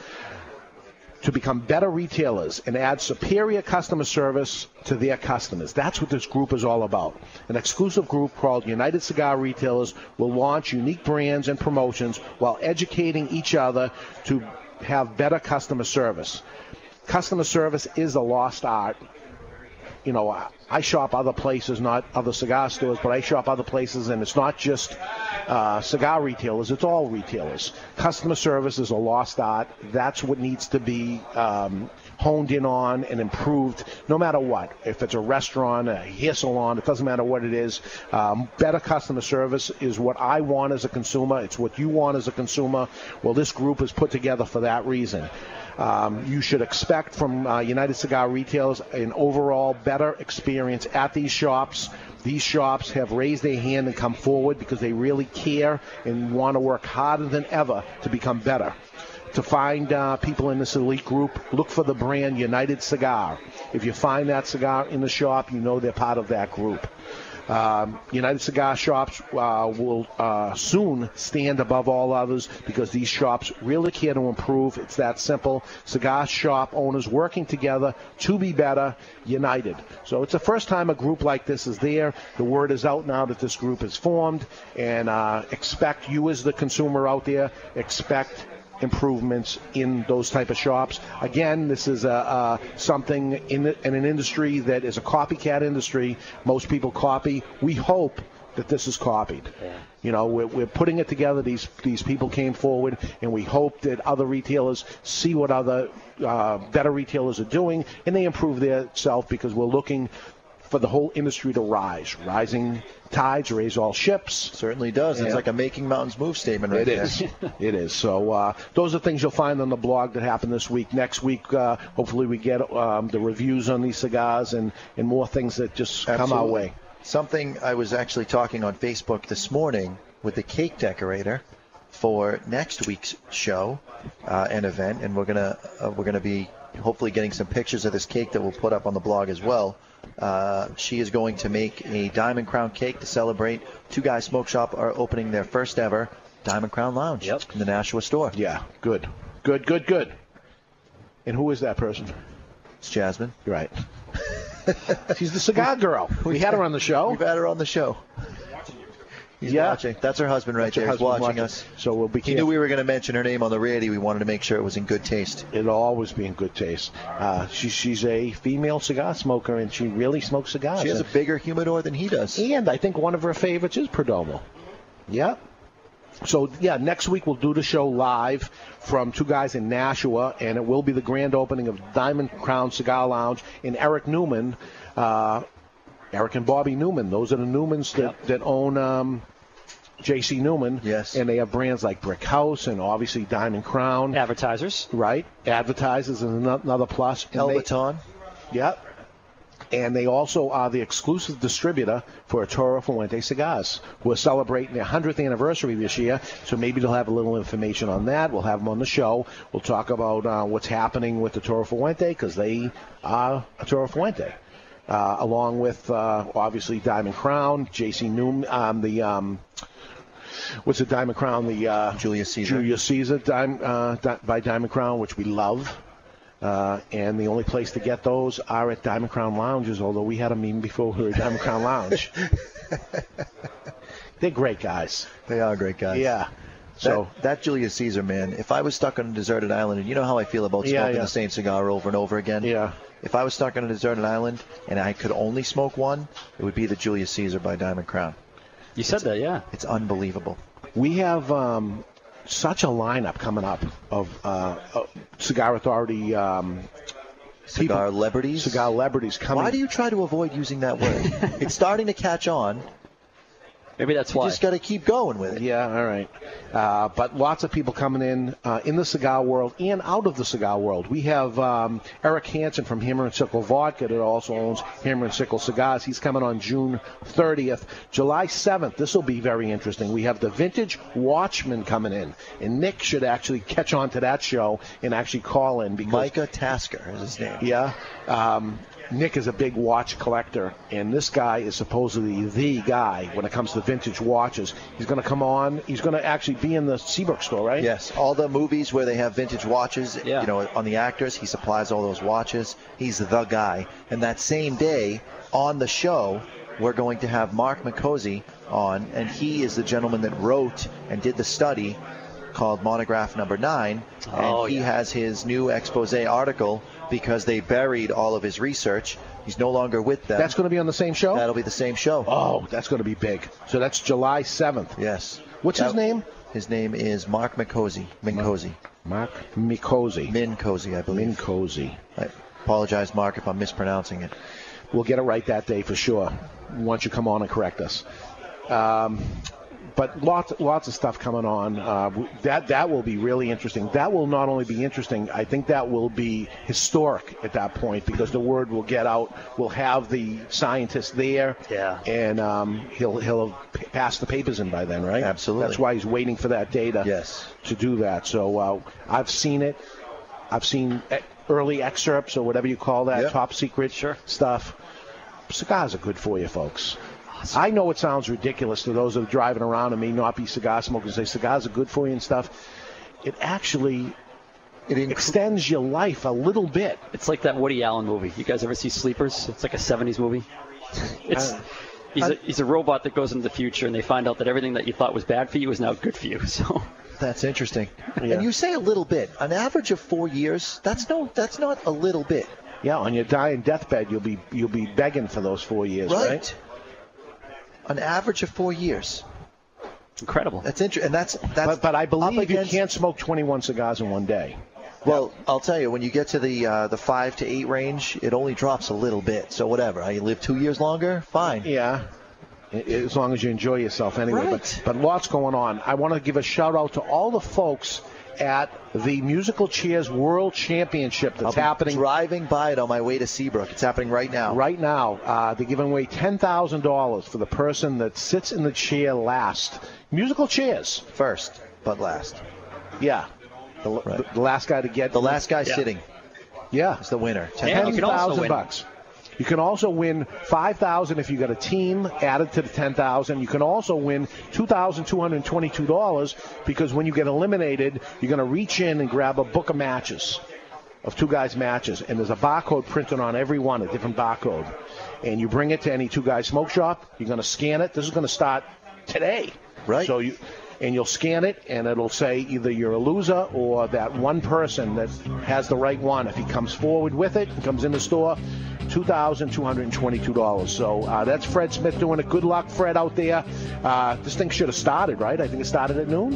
to become better retailers and add superior customer service to their customers. That's what this group is all about. An exclusive group called United Cigar Retailers will launch unique brands and promotions while educating each other to have better customer service. Customer service is a lost art. You know, I shop other places, not other cigar stores, but I shop other places, and it's not just uh, cigar retailers; it's all retailers. Customer service is a lost art. That's what needs to be um, honed in on and improved, no matter what. If it's a restaurant, a hair salon, it doesn't matter what it is. Um, better customer service is what I want as a consumer. It's what you want as a consumer. Well, this group is put together for that reason. Um, you should expect from uh, United Cigar Retailers an overall better experience at these shops. These shops have raised their hand and come forward because they really care and want to work harder than ever to become better. To find uh, people in this elite group, look for the brand United Cigar. If you find that cigar in the shop, you know they're part of that group. Um, United Cigar Shops uh, will uh, soon stand above all others because these shops really care to improve. It's that simple. Cigar shop owners working together to be better, united. So it's the first time a group like this is there. The word is out now that this group is formed, and uh, expect you as the consumer out there expect improvements in those type of shops. Again, this is a, uh, something in, the, in an industry that is a copycat industry. Most people copy. We hope that this is copied. You know, we're, we're putting it together. These these people came forward, and we hope that other retailers see what other uh, better retailers are doing, and they improve their self because we're looking for the whole industry to rise. Rising tides raise all ships. Certainly does. It's like a making mountains move statement right It there. is. it is. So uh, those are things you'll find on the blog that happened this week. Next week, uh, hopefully, we get um, the reviews on these cigars and, and more things that just come our Absolutely. way. Something I was actually talking on Facebook this morning with the cake decorator for next week's show uh, and event, and we're gonna uh, we're gonna be hopefully getting some pictures of this cake that we'll put up on the blog as well. Uh, she is going to make a Diamond Crown cake to celebrate. Two Guys Smoke Shop are opening their first ever Diamond Crown Lounge in the Nashua store. Yeah, good, good, good, good. And who is that person? It's Jasmine. You're right. She's the cigar girl. We had her on the show. We've had her on the show. He's Yeah. watching. That's her husband right That's her there. He's watching watching. us. So we'll be He knew we were going to mention her name on the radio. We wanted to make sure it was in good taste. It'll always be in good taste. Uh, she, she's a female cigar smoker, and she really smokes cigars. She has a bigger humidor than he does. And I think one of her favorites is Perdomo. Yeah. So yeah, next week we'll do the show live from two guys in Nashua, and it will be the grand opening of Diamond Crown Cigar Lounge. And Eric Newman, uh, Eric and Bobby Newman, those are the Newmans that that own. Um, J.C. Newman. Yes. And they have brands like Brick House and obviously Diamond Crown. Advertisers. Right. Advertisers is another plus. And they- El Baton. Yep. And they also are the exclusive distributor for Arturo Fuente cigars. We're celebrating their 100th anniversary this year, so maybe they'll have a little information on that. We'll have them on the show. We'll talk about uh, what's happening with the Arturo Fuente because they are Arturo Fuente. Uh, along with uh, obviously Diamond Crown, J.C. Newman, um, the um, what's the Diamond Crown? The uh, Julius Caesar. Julius Caesar Dim- uh, Di- by Diamond Crown, which we love. Uh, and the only place to get those are at Diamond Crown Lounges, although we had them even before we were at Diamond Crown Lounge. They're great guys. They are great guys. Yeah. So that, that Julius Caesar man, if I was stuck on a deserted island, and you know how I feel about Yeah, smoking yeah. the same cigar over and over again. Yeah. If I was stuck on a deserted island and I could only smoke one, it would be the Julius Caesar by Diamond Crown. You said that, yeah. It's unbelievable. we have um, such a lineup coming up of uh, uh, Cigar Authority um, Cigar celebrities. Cigar celebrities coming. Why do you try to avoid using that word? it's starting to catch on. Maybe that's You why. just got to keep going with it. Yeah, all right. Uh, but lots of people coming in uh, in the cigar world and out of the cigar world. We have um, Eric Hansen from Hammer and Sickle Vodka that also owns Hammer and Sickle Cigars. He's coming on June 30th. July 7th, this will be very interesting. We have the Vintage Watchman coming in. And Nick should actually catch on to that show and actually call in because Micah Tasker is his name. yeah. Um, Nick is a big watch collector, and this guy is supposedly the guy when it comes to vintage watches. He's going to come on. He's going to actually be in the Seabrook store, right? Yes, all the movies where they have vintage watches, you know, on the actors, he supplies all those watches. He's the guy. And that same day on the show, we're going to have Mark McCosey on, and he is the gentleman that wrote and did the study called Monograph Number Nine, oh, and Oh, he has his new expose article because they buried all of his research He's no longer with them. That's going to be on the same show. That'll be the same show. Oh, that's going to be big. So that's July 7th. Yes. What's his name? His name is Mark Mikosi. Minkosi. Mark Mikosi. Minkosi, I believe. Minkosi. I apologize, Mark, if I'm mispronouncing it. We'll get it right that day for sure. Once you come on and correct us. Um, but lots, lots of stuff coming on. Uh, that that will be really interesting. That will not only be interesting. I think that will be historic at that point because the word will get out. We'll have the scientists there. Yeah. And um, he'll he'll have passed the papers in by then, right? Absolutely. That's why he's waiting for that data. Yes. To do that. So uh, I've seen it. I've seen early excerpts or whatever you call that, Yep. top secret stuff. Cigars are good for you, folks. I know it sounds ridiculous to those that are driving around and may not be cigar smokers. They say cigars are good for you and stuff. It actually it extends your life a little bit. It's like that Woody Allen movie. You guys ever see Sleepers? It's like a 70s movie. It's Uh, he's a, he's a robot that goes into the future, and they find out that everything that you thought was bad for you is now good for you. So That's interesting. Yeah. And you say a little bit. An average of four years. That's no. That's not a little bit. Yeah, on your dying deathbed, you'll be you'll be begging for those four years, right? Right. An average of four years. incredible. That's interesting. And that's that's. But, but I up believe you can't smoke 21 cigars in one day. Well, I'll tell you, when you get to the uh, the five to eight range, it only drops a little bit. So whatever. You live two years longer, fine. Yeah. As long as you enjoy yourself anyway. Right. But, but lots going on. I want to give a shout out to all the folks at the Musical Chairs World Championship that's I'll be happening driving by it on my way to Seabrook. It's happening right now. right now. Uh, they're giving away $10,000 for the person that sits in the chair last. Musical chairs. First, but last. Yeah. The, the, the last guy to get The last guy Yeah. sitting Yeah. is the winner. And you ten can also win- bucks. You can also win five thousand if you got a team added to the ten thousand. You can also win two thousand two hundred twenty-two dollars because when you get eliminated, you're going to reach in and grab a book of matches, of two guys matches, and there's a barcode printed on every one, a different barcode, and you bring it to any two guys smoke shop. You're going to scan it. This is going to start today, Right. So you. And you'll scan it, and it'll say either you're a loser or that one person that has the right one. If he comes forward with it and comes in the store, two thousand two hundred and twenty-two dollars. So uh, that's Fred Smith doing it. Good luck, Fred, out there. Uh, this thing should have started, right? I think it started at noon.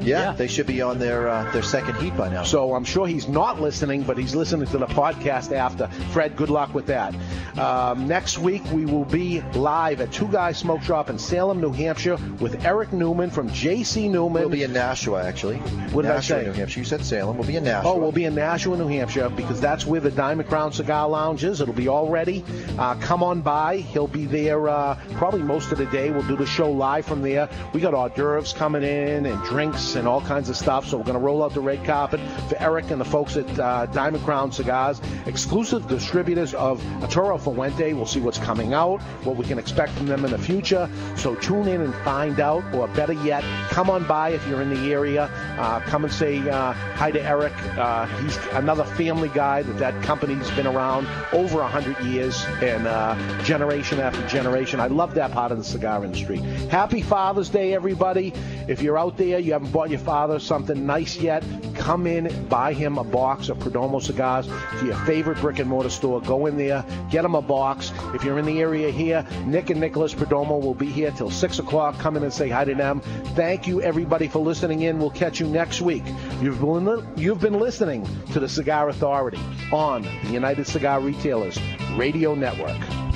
Yeah, they should be on their uh, their second heat by now. So I'm sure he's not listening, but he's listening to the podcast after. Fred, good luck with that. Um, next week we will be live at Two Guys Smoke Shop in Salem, New Hampshire, with Eric Newman from J.C. Newman. We'll be in Nashua, actually. What did I say? New Hampshire. You said Salem. We'll be in Nashua. Oh, we'll be in Nashua, New Hampshire, because that's where the Diamond Crown Cigar Lounge is. It'll be all ready. Uh, come on by. He'll be there uh, probably most of the day. We'll do the show live from there. We got hors d'oeuvres coming in and drinks and all kinds of stuff. So we're going to roll out the red carpet for Eric and the folks at uh, Diamond Crown Cigars, exclusive distributors of Arturo Fuente. We'll see what's coming out, what we can expect from them in the future. So tune in and find out, or better yet, come on by if you're in the area. Uh, come and say uh, hi to Eric. Uh, he's another family guy that that company's been around over 100 years and uh, generation after generation. I love that part of the cigar industry. Happy Father's Day, everybody. If you're out there, you haven't bought your father something nice yet, come in, buy him a box of Perdomo cigars to your favorite brick and mortar store. Go in there, get him a box. If you're in the area here, Nick and Nicholas Perdomo will be here till 6 o'clock. Come in and say hi to them. Thank you, everybody, for listening in. We'll catch you next week. You've been, you've been listening to the Cigar Authority on the United Cigar Retailers Radio Network.